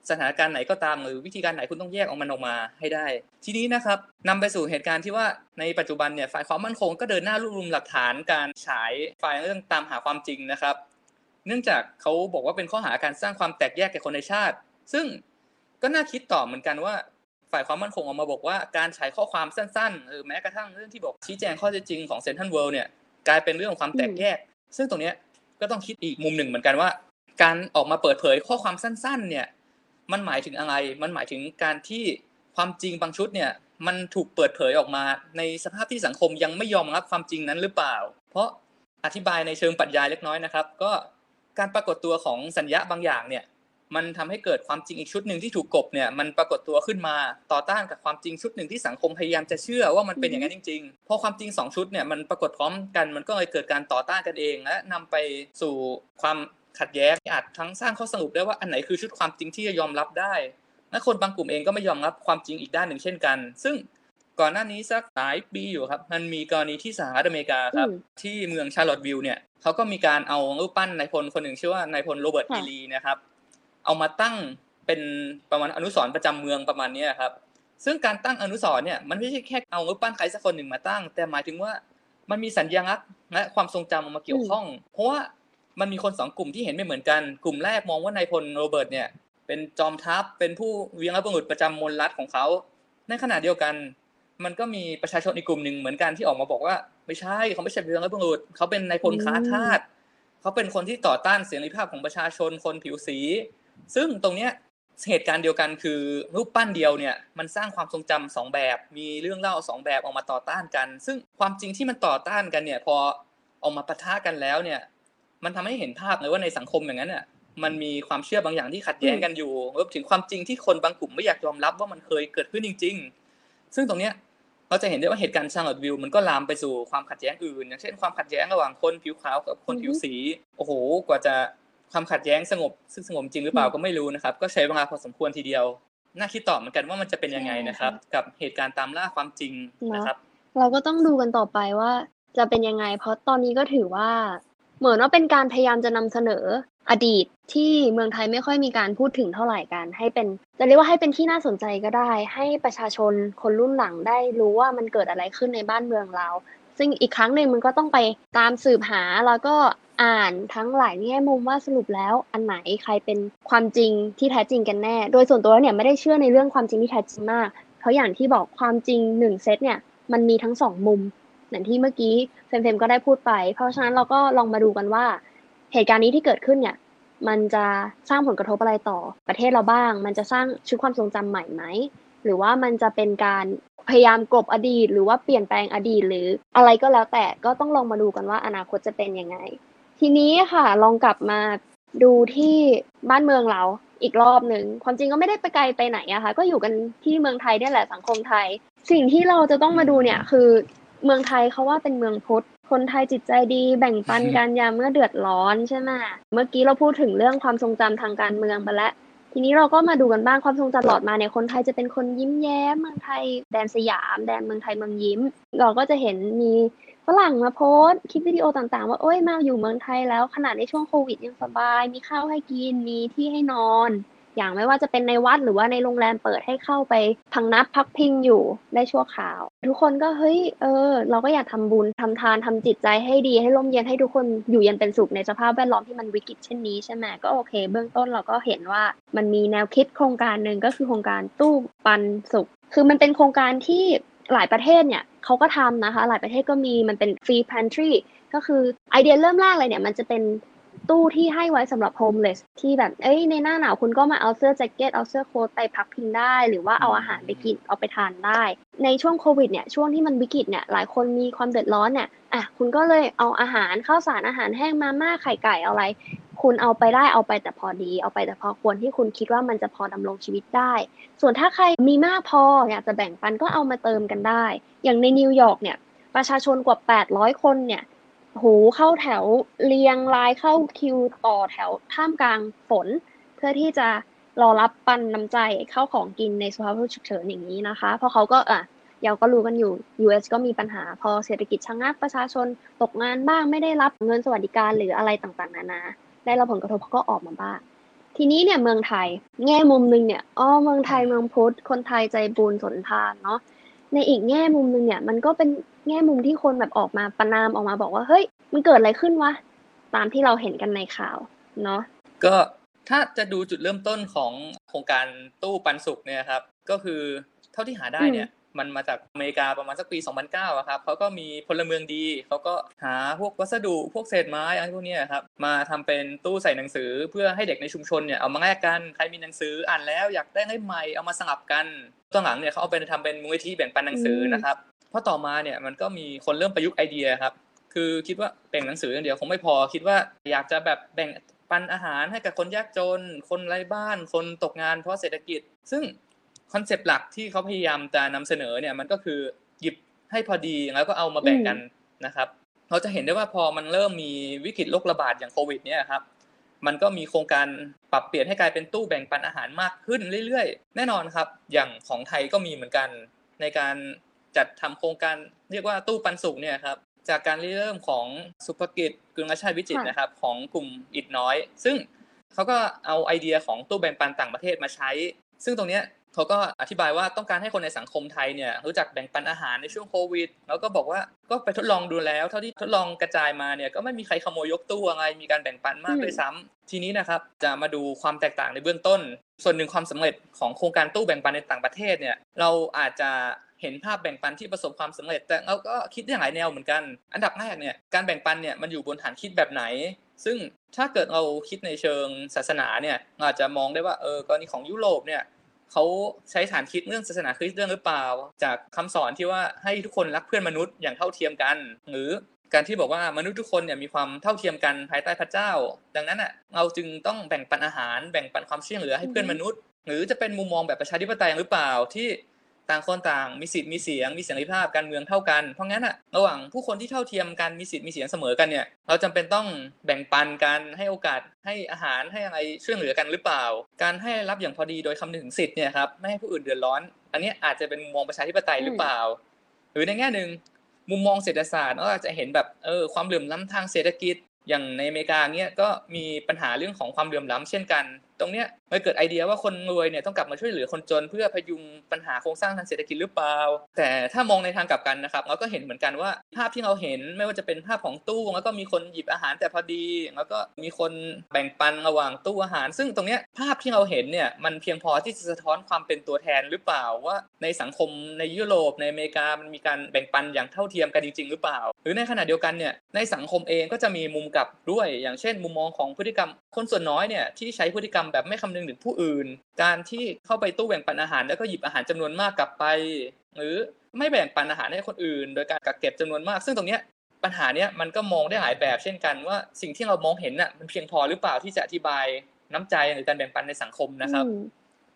สถานการณ์ไหนก็ตามหรือวิธีการไหนคุณต้องแยกออกมันออกมาให้ได้ ทีนี้นะครับนำไปสู่เหตุการณ์ที่ว่าในปัจจุบันเนี่ยฝ่ายความมั่นคงก็เดินหน้ารวบรวมหลักฐานการฉายไฟล์เรื่องตามหาความจริงนะครับ เนื่องจากเขาบอกว่าเป็นข้อหาการสร้างความแตกแยกแก่คนในชาติ ซึ่งก็น่าคิดต่อเหมือนกันว่าฝ่ายความมั่นคงออกมาบอกว่าการฉายข้อความสั้นๆหรือแม้กระทั่งเรื่องที่บอกชี้แจงข้อเท็จจริงของเซนทันเวิลด์เนี่ยกลายเป็นเรื่องของความแตกแยก ซึ่งตรงนี้ก็ต้องคิดอีกมุมหนึ่งเหมือนกันว่า การออกมาเปิดเผยข้อความสั้น ๆ เนี่ย มันหมายถึงอะไร มันหมายถึงการที่ความจริงบางชุดเนี่ยมันถูกเปิดเผยออกมา ในสภาพที่สังคมยังไม่ยอมรับความจริงนั้นหรือเปล่า เพราะอธิบายในเชิงปรัชญาเล็กน้อยนะครับ ก็การปรากฏตัวของสัญญาบางอย่างเนี่ยมันทำให้เกิดความจริงอีกชุดหนึ่งที่ถูกกบเนี่ยมันปรากฏตัวขึ้นมาต่อต้านกับความจริงชุดหนึ่งที่สังคมพยายามจะเชื่อว่ามันเป็นอย่างนั้นจริงๆพอความจริงสองชุดเนี่ยมันปรากฏพร้อมกันมันก็เลยเกิดการต่อต้านกันเองและนำไปสู่ความ ขัดแย้งอาจทั้งสร้างข้อสรุปได้ว่าอันไหนคือชุดความจริงที่จะยอมรับได้และคนบางกลุ่มเองก็ไม่ยอมรับความจริงอีกด้านหนึ่งเช่นกัน ซึ่งก่อนหน้านี้สักหลายปีอยู่ครับ มันมีกรณีที่สหรัฐอเมริกาครับ ที่เมืองชาร์ลอตวิลล์เนี่ยเขาก็มีการเอารูปปั้นนายพลคนหนึ่งชื่อว่านายพลโรเบิร์ตอีลีนะครับ เอามาตั้งเป็นประมาณอนุสรณ์ประจำเมืองประมาณนี้ครับ ซึ่งการตั้งอนุสรณ์เนี่ยมันไม่ใช่แค่เอารูปปั้นใครสักคนหนึ่งมาตั้ง แต่หมายถึงว่ามันมีสัญญลักษณ์และความทรงจำมาเกี่ยวข้อง เพราะว่า มันมีคนสองกลุ่มที่เห็นไม่เหมือนกัน กลุ่มแรกมองว่านายพลโรเบิร์ตเนี่ย เป็นจอมทัพ เป็นผู้เวียงรบุรุษประจำมลรัฐของเขา ในขณะเดียวกัน มันก็มีประชาชนอีกกลุ่มหนึ่งเหมือนกันที่ออกมาบอกว่า ไม่ใช่เขาไม่ใช่เรื่องรับุรุษเขาเป็นนายพลค้าทาสเขาเป็นคนที่ต่อต้านเสรีภาพของประชาชนคนผิวสี ซึ่งตรงเนี้ยเหตุการณ์เดียวกันคือรูปปั้นเดียวเนี่ยมันสร้างความทรงจำสองแบบ มีเรื่องเล่าสองแบบออกมาต่อต้านกัน ซึ่งความจริงที่มันต่อต้านกันเนี่ยพอออกมาปะทะกันแล้วเนี่ย มันทำให้เห็นภาพเลยว่าในสังคมอย่างนั้นเนี่ยมันมีความเชื่อบางอย่างที่ขัดแย้งกันอยู่รวมถึงความจริงที่คนบางกลุ่มไม่อยากยอมรับว่ามันเคยเกิดขึ้นจริง ๆ ซึ่งตรงเนี้ยเราจะเห็นได้ว่าเหตุการณ์ชาร์ลอตวิลมันก็ลามไปสู่ความขัดแย้งอื่น อย่างเช่นความขัดแย้งระหว่างคนผิวขาวกับคนผิวสี โอ้โห กว่าจะความขัดแย้งสงบ ซึ่งสงบจริงหรือเปล่าก็ไม่รู้นะครับ ก็ใช้เวลาพอสมควรทีเดียว น่าคิดต่อเหมือนกันว่ามันจะเป็นยังไงนะครับ กับเหตุการณ์ตามล่าความจริงนะครับ เราก็ต้องดูกันต่อไปว่าจะเป็นยังไง เพราะตอนนี้ก็ถือว่า เหมือนว่าเป็นการพยายามจะนำเสนออดีตที่เมืองไทยไม่ค่อยมีการพูดถึงเท่าไหร่กันให้เป็นจะเรียกว่าให้เป็นที่น่าสนใจก็ได้ ให้ประชาชนคนรุ่นหลังได้รู้ว่ามันเกิดอะไรขึ้นในบ้านเมืองเรา ซึ่งอีกครั้งหนึ่งมันก็ต้องไปตามสืบหาแล้วก็อ่านทั้งหลายแง่มุมว่าสรุปแล้วอันไหนใครเป็นความจริงที่แท้จริงกันแน่ โดยส่วนตัวเนี่ยไม่ได้เชื่อในเรื่องความจริงที่แท้จริงมาก เพราะอย่างที่บอกความจริงหนึ่งเซตเนี่ยมันมีทั้งสองมุม อย่างที่เมื่อกี้เฟมเฟมก็ได้พูดไป เพราะฉะนั้นเราก็ลองมาดูกันว่า เหตุการณ์นี้ที่เกิดขึ้นเนี่ย มันจะสร้างผลกระทบอะไรต่อประเทศเราบ้าง มันจะสร้างชุดความทรงจำใหม่ไหม หรือว่ามันจะเป็นการพยายามกลบอดีต หรือว่าเปลี่ยนแปลงอดีตหรืออะไรก็แล้วแต่ก็ต้องลองมาดูกันว่าอนาคตจะเป็นยังไง ทีนี้ค่ะลองกลับมาดูที่บ้านเมืองเราอีกรอบหนึ่งความจริงก็ไม่ได้ไปไกลไปไหนอะค่ะก็อยู่กันที่เมืองไทยนี่แหละสังคมไทย สิ่งที่เราจะต้องมาดูเนี่ยคือ เมืองไทยเขาว่าเป็นเมืองพุทธคนไทยจิตใจดีแบ่งปันกันยามเมื่อเดือดร้อนใช่ไหมเมื่อกี้เราพูดถึงเรื่องความทรงจำทางการเมืองไปแล้วทีนี้เราก็มาดูกันบ้างความทรงจำตลอดมาเนี่ยคนไทยจะเป็นคนยิ้มแย้มเมืองไทย แดนสยาม แดนเมืองไทยเมืองยิ้ม เราก็จะเห็นมีฝรั่งมาโพสคลิปวิดีโอต่างๆ ว่าโอ้ยมาอยู่เมืองไทยแล้วขนาดในช่วงโควิดยังสบาย มีข้าวให้กินมีที่ให้นอน อย่างไม่ว่าจะเป็นในวัดหรือว่าในโรงแรมเปิดให้เข้าไปพังนับพักพิงอยู่ได้ชั่วคราว ทุกคนก็เฮ้ยเออ เราก็อยากทำบุญทำทานทำจิตใจให้ดีให้ร่มเย็นให้ทุกคนอยู่เย็นเป็นสุขในสภาพแวดล้อมที่มันวิกฤตเช่นนี้ใช่ไหมก็โอเค เบื้องต้นเราก็เห็นว่ามันมีแนวคิดโครงการหนึ่งก็คือโครงการตู้ปันสุข คือมันเป็นโครงการที่หลายประเทศเนี่ยเขาก็ทำนะคะ หลายประเทศก็มีมันเป็น free pantry ก็คือไอเดียเริ่มแรกเลยเนี่ยมันจะเป็น ตู้ที่ให้ไว้สำหรับ homeless ที่แบบเอ้ยในหน้าหนาวคุณก็มาเอาเสื้อแจ็คเก็ตเอาเสื้อโค้ทไปพักพิงได้ หรือว่าเอาอาหารไปกินเอาไปทานได้ ในช่วงโควิดเนี่ยช่วงที่มันวิกฤตเนี่ยหลายคนมีความเดือดร้อนเนี่ยอะคุณก็เลยเอาอาหารข้าวสารอาหารแห้งมาม่าไข่ไก่เอาอะไร คุณเอาไปได้เอาไปแต่พอดี เอาไปแต่พอควรที่คุณคิดว่ามันจะพอดำรงชีวิตได้ ส่วนถ้าใครมีมากพออยากจะแบ่งปันก็เอามาเติมกันได้ อย่างในนิวยอร์กเนี่ยประชาชนกว่า 800 คนเนี่ยโหูเข้าแถวเรียงรายเข้าคิวต่อแถวท่ามกลางฝน เพื่อที่จะรอรับปันน้ำใจเข้าของกินในสภาวะฉุกเฉินอย่างนี้นะคะ เพราะเขาก็อะเราก็รู้กันอยู่ US ก็มีปัญหาพอเศรษฐกิจชะงักประชาชนตกงานบ้างไม่ได้รับเงินสวัสดิการหรืออะไรต่างๆ นานา ได้รับผลกระทบเขาก็ออกมาบ้างทีนี้เนี่ยเมืองไทยแง่มุมหนึ่งเนี่ยอ๋อเมืองไทยเมืองพุทธคนไทยใจบุญสนทานเนาะในอีกแง่มุมหนึ่งเนี่ยมันก็เป็น แง่มุมที่คนแบบออกมาประนามออกมาบอกว่าเฮ้ยมันเกิดอะไรขึ้นวะตามที่เราเห็นกันในข่าวเนาะก็ถ้าจะดูจุดเริ่มต้นของโครงการตู้ปันสุกเนี่ยครับ ก็คือเท่าที่หาได้เนี่ยมันมาจากอเมริกาประมาณสักปี 2009อะครับเขาก็มีพลเมืองดี เขาก็หาพวกวัสดุพวกเศษไม้อะไรพวกนี้ครับ มาทำเป็นตู้ใส่หนังสือเพื่อให้เด็กในชุมชนเนี่ยเอามาแลกกัน ใครมีหนังสืออ่านแล้วอยากได้ให้ใหม่เอามาสลับกันตอนหลังเนี่ยเขาเอาไปทำเป็นมูลนิธิแบ่งปันหนังสือนะครับเพ ราะต่อมาเนี่ยมันก็มีคนเริ่มประยุกต์ไอเดียครับ คือคิดว่าแบ่งหนังสืออย่างเดียวคงไม่พอ คิดว่าอยากจะแบบแบ่งปันอาหารให้กับคนยากจน คนไร้บ้าน คนตกงานเพราะเศรษฐกิจ ซึ่งคอนเซปต์หลักที่เขาพยายามจะนำเสนอเนี่ยมันก็คือหยิบให้พอดีแล้วก็เอามาแบ่งกันนะครับ เราจะเห็นได้ว่าพอมันเริ่มมีวิกฤตโรคระบาดอย่างโควิดเนี่ยครับมันก็มีโครงการปรับเปลี่ยนให้กลายเป็นตู้แบ่งปันอาหารมากขึ้นเรื่อยๆ แน่นอนครับ อย่างของไทยก็มีเหมือนกันในการ จัดทำโครงการเรียกว่าตู้ปันสุกเนี่ยครับจากการเริ่มของสุภกิจกึงรชาติวิจิตนะครับ ของกลุ่มอิดน้อย ซึ่งเขาก็เอาไอเดียของตู้แบ่งปันต่างประเทศมาใช้ ซึ่งตรงเนี้ยเขาก็อธิบายว่าต้องการให้คนในสังคมไทยเนี่ยรู้จักแบ่งปันอาหารในช่วงโควิด แล้วก็บอกว่าก็ไปทดลองดูแล้ว เท่าที่ทดลองกระจายมาเนี่ยก็ไม่มีใครขโมยยกตู้อะไรมีการแบ่งปันมากด้วยซ้ำทีนี้นะครับจะมาดูความแตกต่างในเบื้องต้น ส่วนหนึ่งความสำเร็จของโครงการตู้แบ่งปันในต่างประเทศเนี่ยเราอาจจะ เห็นภาพแบ่งปันที่ประสบความสำเร็จ แต่เราก็คิดได้หลายแนวเหมือนกัน อันดับแรกเนี่ยการแบ่งปันเนี่ยมันอยู่บนฐานคิดแบบไหน ซึ่งถ้าเกิดเราคิดในเชิงศาสนาเนี่ยอาจจะมองได้ว่าเออกรณีของยุโรปเนี่ยเขาใช้ฐานคิดเรื่องศาสนาคริสต์เรื่องหรือเปล่า จากคำสอนที่ว่าให้ทุกคนรักเพื่อนมนุษย์อย่างเท่าเทียมกัน หรือการที่บอกว่ามนุษย์ทุกคนเนี่ยมีความเท่าเทียมกันภายใต้พระเจ้า ดังนั้นอะเราจึงต้องแบ่งปันอาหารแบ่งปันความช่วยเหลือให้เพื่อนมนุษย์ หรือจะเป็นมุมมองแบบประชาธิปไตยหรือเปล่าที่ ต่างคนต่างมีสิทธิ์มีเสียงมีเสรีภาพการเมืองเท่ากันเพราะงั้นอะระหว่างผู้คนที่เท่าเทียมกันมีสิทธิ์มีเสียงเสมอกันเนี่ยเราจำเป็นต้องแบ่งปันกันให้โอกาสให้อาหารให้อะไรช่วยเหลือกันหรือเปล่า การให้รับอย่างพอดีโดยคำนึงถึงสิทธิ์เนี่ยครับไม่ให้ผู้อื่นเดือดร้อน อันนี้อาจจะเป็นมุมมองประชาธิปไตยหรือเปล่า หรือในแง่หนึ่งมุมมองเศรษฐศาสตร์ก็อาจจะเห็นแบบเออความเหลื่อมล้ำทางเศรษฐกิจอย่างในอเมริกาเนี้ยก็มีปัญหาเรื่องของความเหลื่อมล้ำเช่นกัน ตรงเนี้ยมันเกิดไอเดียว่าคนรวยเนี่ยต้องกลับมาช่วยเหลือคนจน เพื่อพยุงปัญหาโครงสร้างทางเศรษฐกิจหรือเปล่า แต่ถ้ามองในทางกลับกันนะครับเราก็เห็นเหมือนกันว่าภาพที่เราเห็นไม่ว่าจะเป็นภาพของตู้ แล้วก็มีคนหยิบอาหารแต่พอดี แล้วก็มีคนแบ่งปันระหว่างตู้อาหาร ซึ่งตรงเนี้ยภาพที่เราเห็นเนี่ยมันเพียงพอที่จะสะท้อนความเป็นตัวแทนหรือเปล่าว่า ในสังคมในยุโรปในอเมริกามันมีการแบ่งปันอย่างเท่าเทียมกันจริง ๆ หรือเปล่า หรือในขณะเดียวกันเนี่ยในสังคมเองก็จะมีมุมกลับด้วย อย่างเช่น มุมมองของพฤติกรรมคนส่วนน้อยเนี่ยที่ใช้พฤติกรรมแบบไม่คำนึงถึงผู้อื่น การที่เข้าไปตู้แบ่งปันอาหาร แล้วก็หยิบอาหารจำนวนมากกลับไป หรือไม่แบ่งปันอาหารให้คนอื่น โดยการกักเก็บจำนวนมาก ซึ่งตรงเนี้ยปัญหาเนี้ยมันก็มองได้หลายแบบเช่นกันว่าสิ่งที่เรามองเห็นน่ะมันเพียงพอหรือเปล่าที่จะอธิบายน้ำใจหรือการแบ่งปันในสังคมนะครับ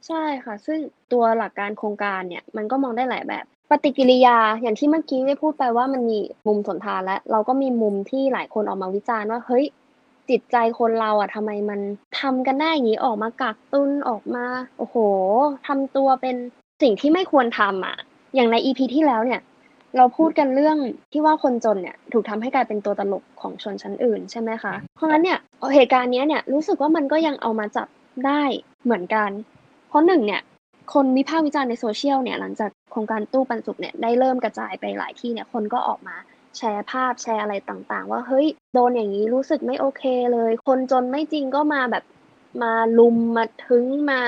ใช่ค่ะ ซึ่งตัวหลักการโครงการเนี่ยมันก็มองได้หลายแบบ ปฏิกิริยาอย่างที่เมื่อกี้ได้พูดไปว่ามันมีมุมสนทานและเราก็มีมุมที่หลายคนออกมาวิจารณ์ว่าเฮ้ย จิตใจคนเราอะทำไมมันทำกันได้อย่างนี้ออกมากักตุนออกมา โอ้โหทำตัวเป็นสิ่งที่ไม่ควรทำอะ อย่างในอีพีที่แล้วเนี่ย เราพูดกันเรื่องที่ว่าคนจนเนี่ย ถูกทำให้กลายเป็นตัวตลกของชนชั้นอื่นใช่ไหมคะ เพราะงั้นเนี่ยเหตุการณ์นี้เนี่ยรู้สึกว่ามันก็ยังเอามาจับได้เหมือนกัน เพราะหนึ่งเนี่ยคนวิพากษ์วิจารณ์ในโซเชียลเนี่ยหลังจากโครงการตู้ปันสุกเนี่ยได้เริ่มกระจายไปหลายที่เนี่ยคนก็ออกมา แชร์ภาพแชร์อะไรต่างๆ ว่าเฮ้ยโดนอย่างนี้รู้สึกไม่โอเคเลย คนจนไม่จริงก็มาแบบมาลุมมาถึงมา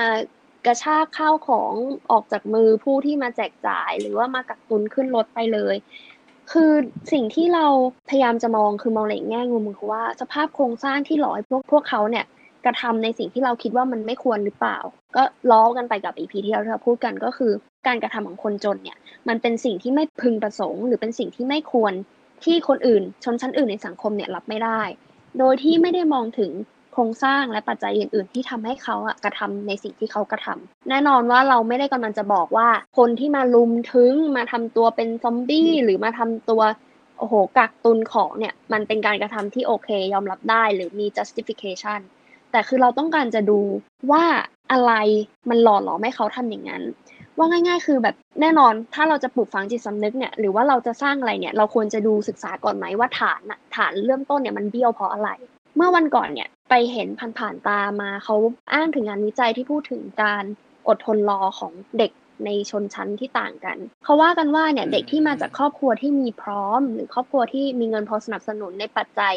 กระชากข้าวของออกจากมือผู้ที่มาแจกจ่าย หรือว่ามากักตุนขึ้นรถไปเลย คือสิ่งที่เราพยายามจะมองคือมองในแง่มุมคือว่า สภาพโครงสร้างที่หล่อให้พวกพวกเขาเนี่ยกระทำในสิ่งที่เราคิดว่ามันไม่ควรหรือเปล่า ก็ล้อกันไปกับอีพีที่เราพูดกันก็คือ การกระทำของคนจนเนี่ย มันเป็นสิ่งที่ไม่พึงประสงค์ หรือเป็นสิ่งที่ไม่ควรที่คนอื่น ชนชั้นอื่นในสังคมเนี่ยรับไม่ได้ โดยที่ไม่ได้มองถึงโครงสร้างและปัจจัยอื่น ๆ ที่ทำให้เขาอะกระทำในสิ่งที่เขากระทำแน่นอนว่าเราไม่ได้กำลังจะบอกว่า คนที่มาลุมถึงมาทำตัวเป็นซอมบี้หรือมาทำตัวโอ้โหกักตุนของเนี่ยมันเป็นการกระทำที่โอเคยอมรับได้หรือมี justification แต่คือเราต้องการจะดูว่าอะไรมันหล่อหลอมให้เขาทำอย่างนั้น ว่าง่าย ๆ คือแบบแน่นอนถ้าเราจะปลูกฝังจิตสำนึกเนี่ยหรือว่าเราจะสร้างอะไรเนี่ยเราควรจะดูศึกษาก่อนไหมว่าฐานฐานเริ่มต้นเนี่ยมันเบี้ยวเพราะอะไร เมื่อวันก่อนเนี่ยไปเห็นผ่านๆตามาเขาอ้างถึงงานวิจัยที่พูดถึงการอดทนรอของเด็กในชนชั้นที่ต่างกัน เขาว่ากันว่าเนี่ยเด็กที่มาจากครอบครัวที่มีพร้อม หรือครอบครัวที่มีเงินพอสนับสนุนในปัจจัย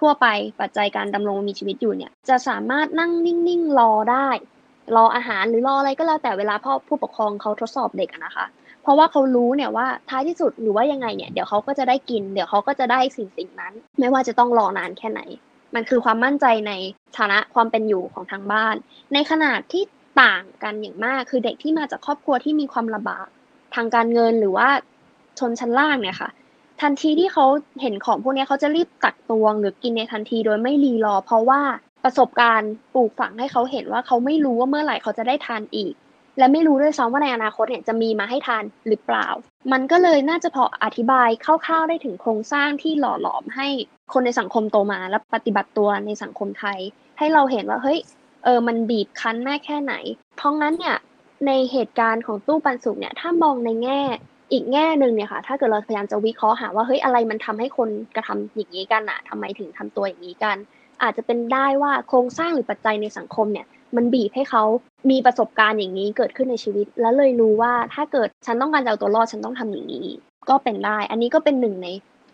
ทั่วไปปัจจัยการดำรงมีชีวิตอยู่เนี่ยจะสามารถนั่งนิ่งๆรอได้ รออาหารหรือรออะไรก็แล้วแต่เวลาพ่อผู้ปกครองเขาทดสอบเด็กนะคะ เพราะว่าเขารู้เนี่ยว่าท้ายที่สุดหรือว่ายังไงเนี่ยเดี๋ยวเขาก็จะได้กิน เดี๋ยวเขาก็จะได้สิ่งสิ่งนั้น ไม่ว่าจะต้องรอนานแค่ไหน มันคือความมั่นใจในฐานะความเป็นอยู่ของทางบ้าน ในขนาดที่ต่างกันอย่างมากคือเด็กที่มาจากครอบครัวที่มีความลำบากทางการเงินหรือว่าชนชั้นล่างเนี่ยค่ะทันทีที่เขาเห็นของพวกนี้เขาจะรีบตักตวงหรือกินในทันทีโดยไม่รีรอ เพราะว่า ประสบการณ์ปลูกฝังให้เขาเห็นว่าเขาไม่รู้ว่าเมื่อไหร่เขาจะได้ทานอีก และไม่รู้ด้วยซ้ำว่าในอนาคตเนี่ยจะมีมาให้ทานหรือเปล่า มันก็เลยน่าจะพออธิบายคร่าวๆได้ถึงโครงสร้างที่หล่อหลอมให้คนในสังคมโตมาและปฏิบัติตัวในสังคมไทย ให้เราเห็นว่าเฮ้ยเออมันบีบคั้นแม่แค่ไหน เพราะงั้นเนี่ยในเหตุการณ์ของตู้ปันสุกเนี่ยถ้ามองในแง่อีกแง่หนึ่งเนี่ยค่ะถ้าเกิดเราพยายามจะวิเคราะห์หาว่าเฮ้ยอะไรมันทำให้คนกระทำอย่างนี้กันอะทำไมถึงทำตัวอย่างนี้กัน อาจจะเป็นได้ว่าโครงสร้างหรือปัจจัยในสังคมเนี่ยมันบีบให้เขามีประสบการณ์อย่างนี้เกิดขึ้นในชีวิต แล้วเลยรู้ว่าถ้าเกิดฉันต้องการจะเอาตัวรอดฉันต้องทำอย่างนี้ ก็เป็นได้ อันนี้ก็เป็นหนึ่งใน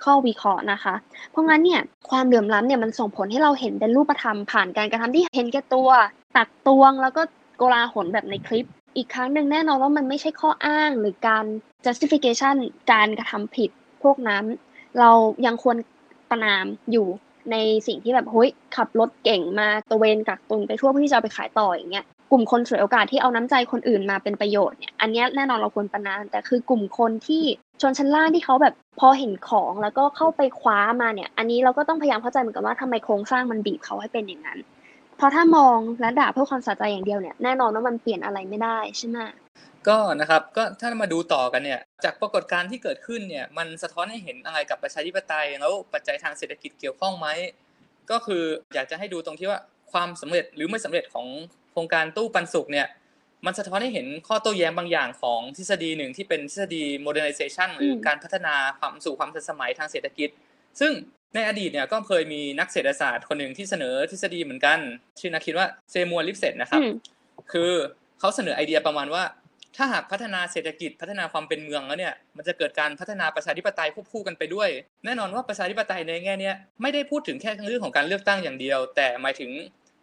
ข้อวิเคราะห์นะคะ เพราะงั้นเนี่ยความเหลื่อมล้ำเนี่ยมันส่งผลให้เราเห็นเป็นรูปธรรมผ่านการกระทำที่เห็นแก่ตัว ตักตวง แล้วก็โกลาหลแบบในคลิป อีกครั้งหนึ่งแน่นอนว่ามันไม่ใช่ข้ออ้างหรือการ justification การกระทำผิดพวกนั้น เรายังควรประนามอยู่ ในสิ่งที่แบบเฮ้ยขับรถเก่งมาตะเวนกักตุนไปทั่วเพื่อที่จะไปขายต่ออย่างเงี้ยกลุ่มคนสวยโอกาสที่เอาน้ำใจคนอื่นมาเป็นประโยชน์เนี่ยอันนี้แน่นอนเราควรประนามแต่คือกลุ่มคนที่ชนชั้นล่างที่เขาแบบพอเห็นของแล้วก็เข้าไปคว้ามาเนี่ย อันนี้เราก็ต้องพยายามเข้าใจเหมือนกันว่าทำไมโครงสร้างมันบีบเขาให้เป็นอย่างนั้น เพราะถ้ามองและด่าเพื่อความสะใจอย่างเดียวเนี่ยแน่นอนว่ามันเปลี่ยนอะไรไม่ได้ใช่ไหมก็นะครับก็ถ้ามาดูต่อกันเนี่ยจากปรากฏการณ์ที่เกิดขึ้นเนี่ยมันสะท้อนให้เห็นอะไรกับประชาธิปไตยแล้วปัจจัยทางเศรษฐกิจเกี่ยวข้องไหมก็คืออยากจะให้ดูตรงที่ว่าความสำเร็จหรือไม่สำเร็จของโครงการตู้ปันสุกเนี่ยมันสะท้อนให้เห็นข้อโต้แย้งบางอย่างของทฤษฎีหนึ่งที่เป็นทฤษฎี modernization หรือการพัฒนาความสู่ความทันสมัยทางเศรษฐกิจ ซึ่งในอดีตเนี่ยก็เคยมีนักเศรษฐศาสตร์คนหนึ่งที่เสนอทฤษฎีเหมือนกัน ชื่อนักคิดว่าเซมัวลิฟเซตนะครับ คือเขาเสนอไอเดียประมาณว่า ถ้าหากพัฒนาเศรษฐกิจพัฒนาความเป็นเมืองแล้วเนี่ยมันจะเกิดการพัฒนาประชาธิปไตยควบคู่กันไปด้วย แน่นอนว่าประชาธิปไตยในแง่นี้ไม่ได้พูดถึงแค่เรื่องของการเลือกตั้งอย่างเดียว แต่หมายถึง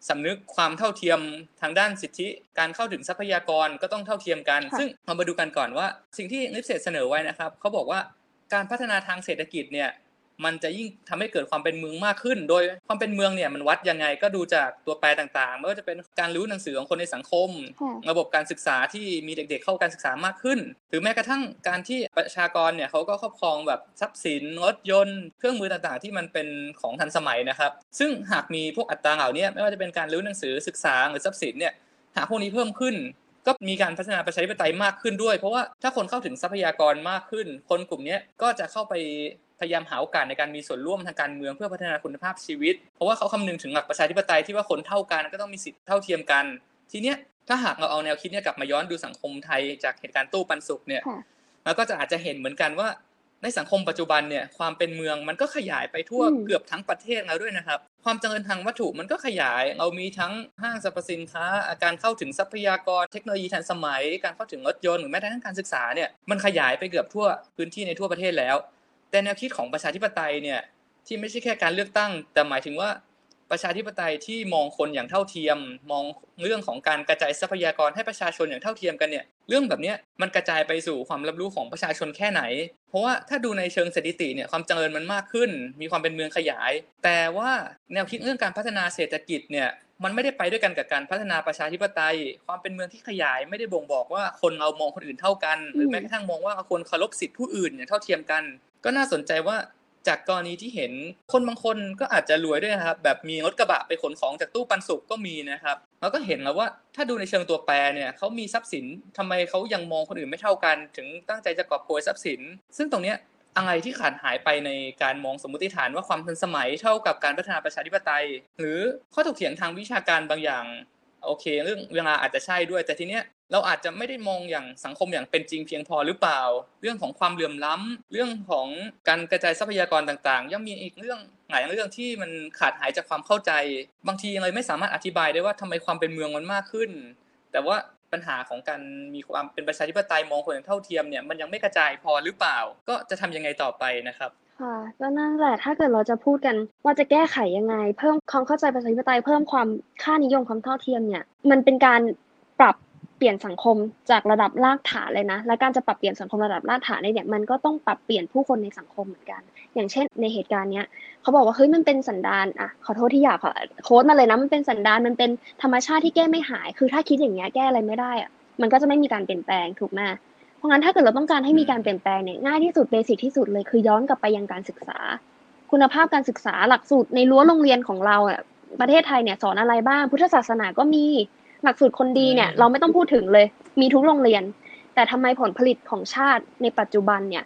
สำนึกความเท่าเทียมทางด้านสิทธิ การเข้าถึงทรัพยากรก็ต้องเท่าเทียมกัน ซึ่งเรามาดูกันก่อนว่า สิ่งที่ลิฟเซตเสนอไว้นะครับเขาบอกว่าการพัฒนาทางเศรษฐกิจเนี่ย มันจะยิ่งทำให้เกิดความเป็นเมืองมากขึ้น โดยความเป็นเมืองเนี่ยมันวัดยังไงก็ดูจากตัวแปรต่างๆไม่ว่าจะเป็นการรู้หนังสือของคนในสังคม ระบบการศึกษาที่มีเด็ก ๆ เข้าการศึกษามากขึ้น หรือแม้กระทั่งการที่ประชากรเนี่ยเขาก็ครอบครองแบบทรัพย์สินรถยนต์เครื่องมือต่างๆ ที่มันเป็นของทันสมัยนะครับ ซึ่งหากมีพวกอัตราเหล่านี้ไม่ว่าจะเป็นการรู้หนังสือศึกษาหรือทรัพย์สินเนี่ยหากพวกนี้เพิ่มขึ้น ก็มีการพัฒนาประชาธิปไตยมากขึ้นด้วย เพราะว่าถ้าคนเข้าถึงทรัพยากรมากขึ้น คนกลุ่มนี้ก็จะเข้าไปพยายามหาโอกาสในการมีส่วนร่วมทางการเมืองเพื่อพัฒนาคุณภาพชีวิต เพราะว่าเขาคำนึงถึงหลักประชาธิปไตยที่ว่าคนเท่ากันก็ต้องมีสิทธิเท่าเทียมกัน ทีเนี้ยถ้าหากเราเอาแนวคิดเนี้ยกลับมาย้อนดูสังคมไทยจากเหตุการณ์ตู้ปันสุกเนี่ยเราก็จะอาจจะเห็นเหมือนกันว่า ในสังคมปัจจุบันเนี่ยความเป็นเมืองมันก็ขยายไปทั่วอืมเกือบทั้งประเทศแล้วด้วยนะครับ ความเจริญทางวัตถุมันก็ขยาย เรามีทั้งห้างสรรพสินค้า การเข้าถึงทรัพยากรเทคโนโลยีทันสมัย การเข้าถึงรถยนต์หรือแม้แต่ทั้งการศึกษาเนี่ยมันขยายไปเกือบทั่วพื้นที่ในทั่วประเทศแล้ว แต่แนวคิดของประชาธิปไตยเนี่ยที่ไม่ใช่แค่การเลือกตั้ง แต่หมายถึงว่า ประชาธิปไตยที่มองคนอย่างเท่าเทียม มองเรื่องของการกระจายทรัพยากรให้ประชาชนอย่างเท่าเทียมกันเนี่ยเรื่องแบบนี้มันกระจายไปสู่ความรับรู้ของประชาชนแค่ไหน เพราะว่าถ้าดูในเชิงสถิติเนี่ยความเจริญมันมากขึ้น มีความเป็นเมืองขยาย แต่ว่าแนวคิดเรื่องการพัฒนาเศรษฐกิจเนี่ยมันไม่ได้ไปด้วยกันกับการพัฒนาประชาธิปไตย ความเป็นเมืองที่ขยายไม่ได้บ่งบอกว่าคนเรามองคนอื่นเท่ากัน หรือแม้กระทั่งมองว่าคนเคารพสิทธิผู้อื่นอย่างเท่าเทียมกัน ก็น่าสนใจว่า จากกรณีที่เห็นคนบางคนก็อาจจะรวยด้วยนะครับ แบบมีรถกระบะไปขนของจากตู้ปันสุกก็มีนะครับแล้วก็เห็นแล้วว่าถ้าดูในเชิงตัวแปรเนี่ยเขามีทรัพย์สินทำไมเขายังมองคนอื่นไม่เท่ากัน ถึงตั้งใจจะกอบโกยทรัพย์สิน ซึ่งตรงเนี้ยอะไรที่ขาดหายไปในการมองสมมติฐานว่าความทันสมัยเท่ากับการพัฒนาประชาธิปไตย หรือข้อถกเถียงทางวิชาการบางอย่าง โอเค เรื่องเวลาอาจจะใช่ด้วย แต่ทีเนี้ยเราอาจจะไม่ได้มองอย่างสังคมอย่างเป็นจริงเพียงพอหรือเปล่า เรื่องของความเหลื่อมล้ำเรื่องของการกระจายทรัพยากรต่างๆ ยังมีอีกเรื่องหลายเรื่องที่มันขาดหายจากความเข้าใจ บางทีเลยไม่สามารถอธิบายได้ว่าทำไมความเป็นเมืองมันมากขึ้น แต่ว่าปัญหาของการมีความเป็นประชาธิปไตยมองคนอย่างเท่าเทียมเนี่ยมันยังไม่กระจายพอหรือเปล่า ก็จะทำยังไงต่อไปนะครับ ค่ะ ก็นั่นแหละ ถ้าเกิดเราจะพูดกันว่าจะแก้ไขยังไง เพิ่มความเข้าใจประชาธิปไตย เพิ่มความค่านิยมความเท่าเทียมเนี่ย มันเป็นการปรับเปลี่ยนสังคมจากระดับรากฐานเลยนะ และการจะปรับเปลี่ยนสังคมระดับรากฐานเนี่ย มันก็ต้องปรับเปลี่ยนผู้คนในสังคมเหมือนกัน อย่างเช่น ในเหตุการณ์เนี้ยเขาบอกว่าเฮ้ยมันเป็นสันดานอะขอโทษที่อยากขอโค้ดมาเลยนะมันเป็นสันดานมันเป็นธรรมชาติที่แก้ไม่หาย คือถ้าคิดอย่างเงี้ยแก้อะไรไม่ได้อะมันก็จะไม่มีการเปลี่ยนแปลงถูกไหม ราะงั้นถ้าเกิดเราต้องการให้มีการเปลี่ยนแปลงเนี่ยง่ายที่สุดเบสิกที่สุดเลยคือย้อนกลับไปยังการศึกษา คุณภาพการศึกษาหลักสูตรในรั้วโรงเรียนของเราอะประเทศไทยเนี่ยสอนอะไรบ้าง พุทธศาสนาก็มีหลักสูตรคนดีเนี่ยอืมเราไม่ต้องพูดถึงเลย มีทุกโรงเรียน แต่ทำไมผลผลิตของชาติในปัจจุบันเนี่ย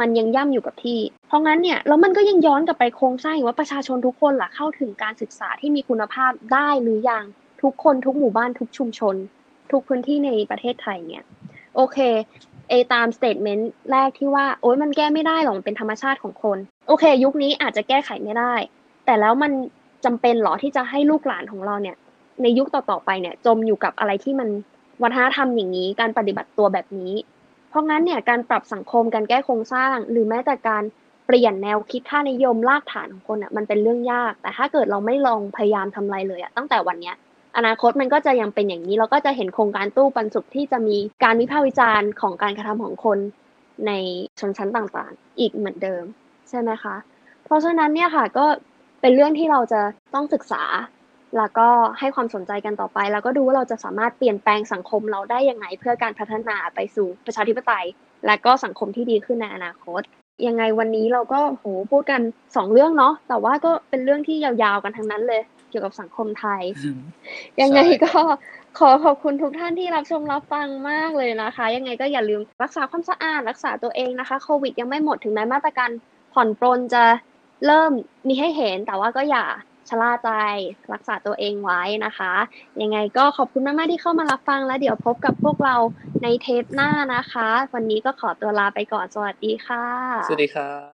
มันยังย่ำอยู่กับที่ เพราะงั้นเนี่ยแล้วมันก็ยังย้อนกลับไปโครงสร้างอีกว่าประชาชนทุกคนล่ะเข้าถึงการศึกษาที่มีคุณภาพได้หรือยังทุกคนทุกหมู่บ้านทุกชุมชน ทุกพื้นที่ในประเทศไทยเนี่ย โอเคเอตามสเต t เมนต์แรกที่ว่าโอ๊ยมันแก้ไม่ได้หรอกมันเป็นธรรมชาติของคน โอเค ยุคนี้อาจจะแก้ไขไม่ได้ แต่แล้วมันจำเป็นหรอที่จะให้ลูกหลานของเราเนี่ย ในยุคต่อๆไปเนี่ย จมอยู่กับอะไรที่มันวัฒนธรรมอย่างนี้ การปฏิบัติตัวแบบนี้ เพราะงั้นเนี่ยการปรับสังคมการแก้โครงสร้าง หรือแม้แต่การเปลี่ยนแนวคิดค่านิยมรากฐานของคนอะมันเป็นเรื่องยาก แต่ถ้าเกิดเราไม่ลองพยายามทำอะไรเลยอะตั้งแต่วันเนี้ย อนาคตมันก็จะยังเป็นอย่างนี้ เราก็จะเห็นโครงการตู้ปันสุขที่จะมีการวิพากษ์วิจารณ์ของการกระทำของคนในชนชั้นต่างๆ อีกเหมือนเดิมใช่ไหมคะ เพราะฉะนั้นเนี่ยค่ะก็เป็นเรื่องที่เราจะต้องศึกษา แล้วก็ให้ความสนใจกันต่อไป แล้วก็ดูว่าเราจะสามารถเปลี่ยนแปลงสังคมเราได้ยังไงเพื่อการพัฒนาไปสู่ประชาธิปไตย และก็สังคมที่ดีขึ้นในอนาคตยังไงวันนี้เราก็โหพูดกันสองเรื่องเนาะแต่ว่าก็เป็นเรื่องที่ยาวๆกันทั้งนั้นเลย กี่ยวกับสังคมไทย ยังไงก็ขอขอบคุณทุกท่านที่รับชมรับฟังมากเลยนะคะ ยังไงก็อย่าลืมรักษาความสะอาดรักษาตัวเองนะคะโควิดยังไม่หมดถึงแม้มาตรการผ่อนปรนจะเริ่มมีให้เห็น แต่ว่าก็อย่าชะล่าใจรักษาตัวเองไว้นะคะ ยังไงก็ขอบคุณมากๆที่เข้ามารับฟังแล้วเดี๋ยวพบกับพวกเราในเทปหน้านะคะ วันนี้ก็ขอตัวลาไปก่อนสวัสดีค่ะ สวัสดีครับ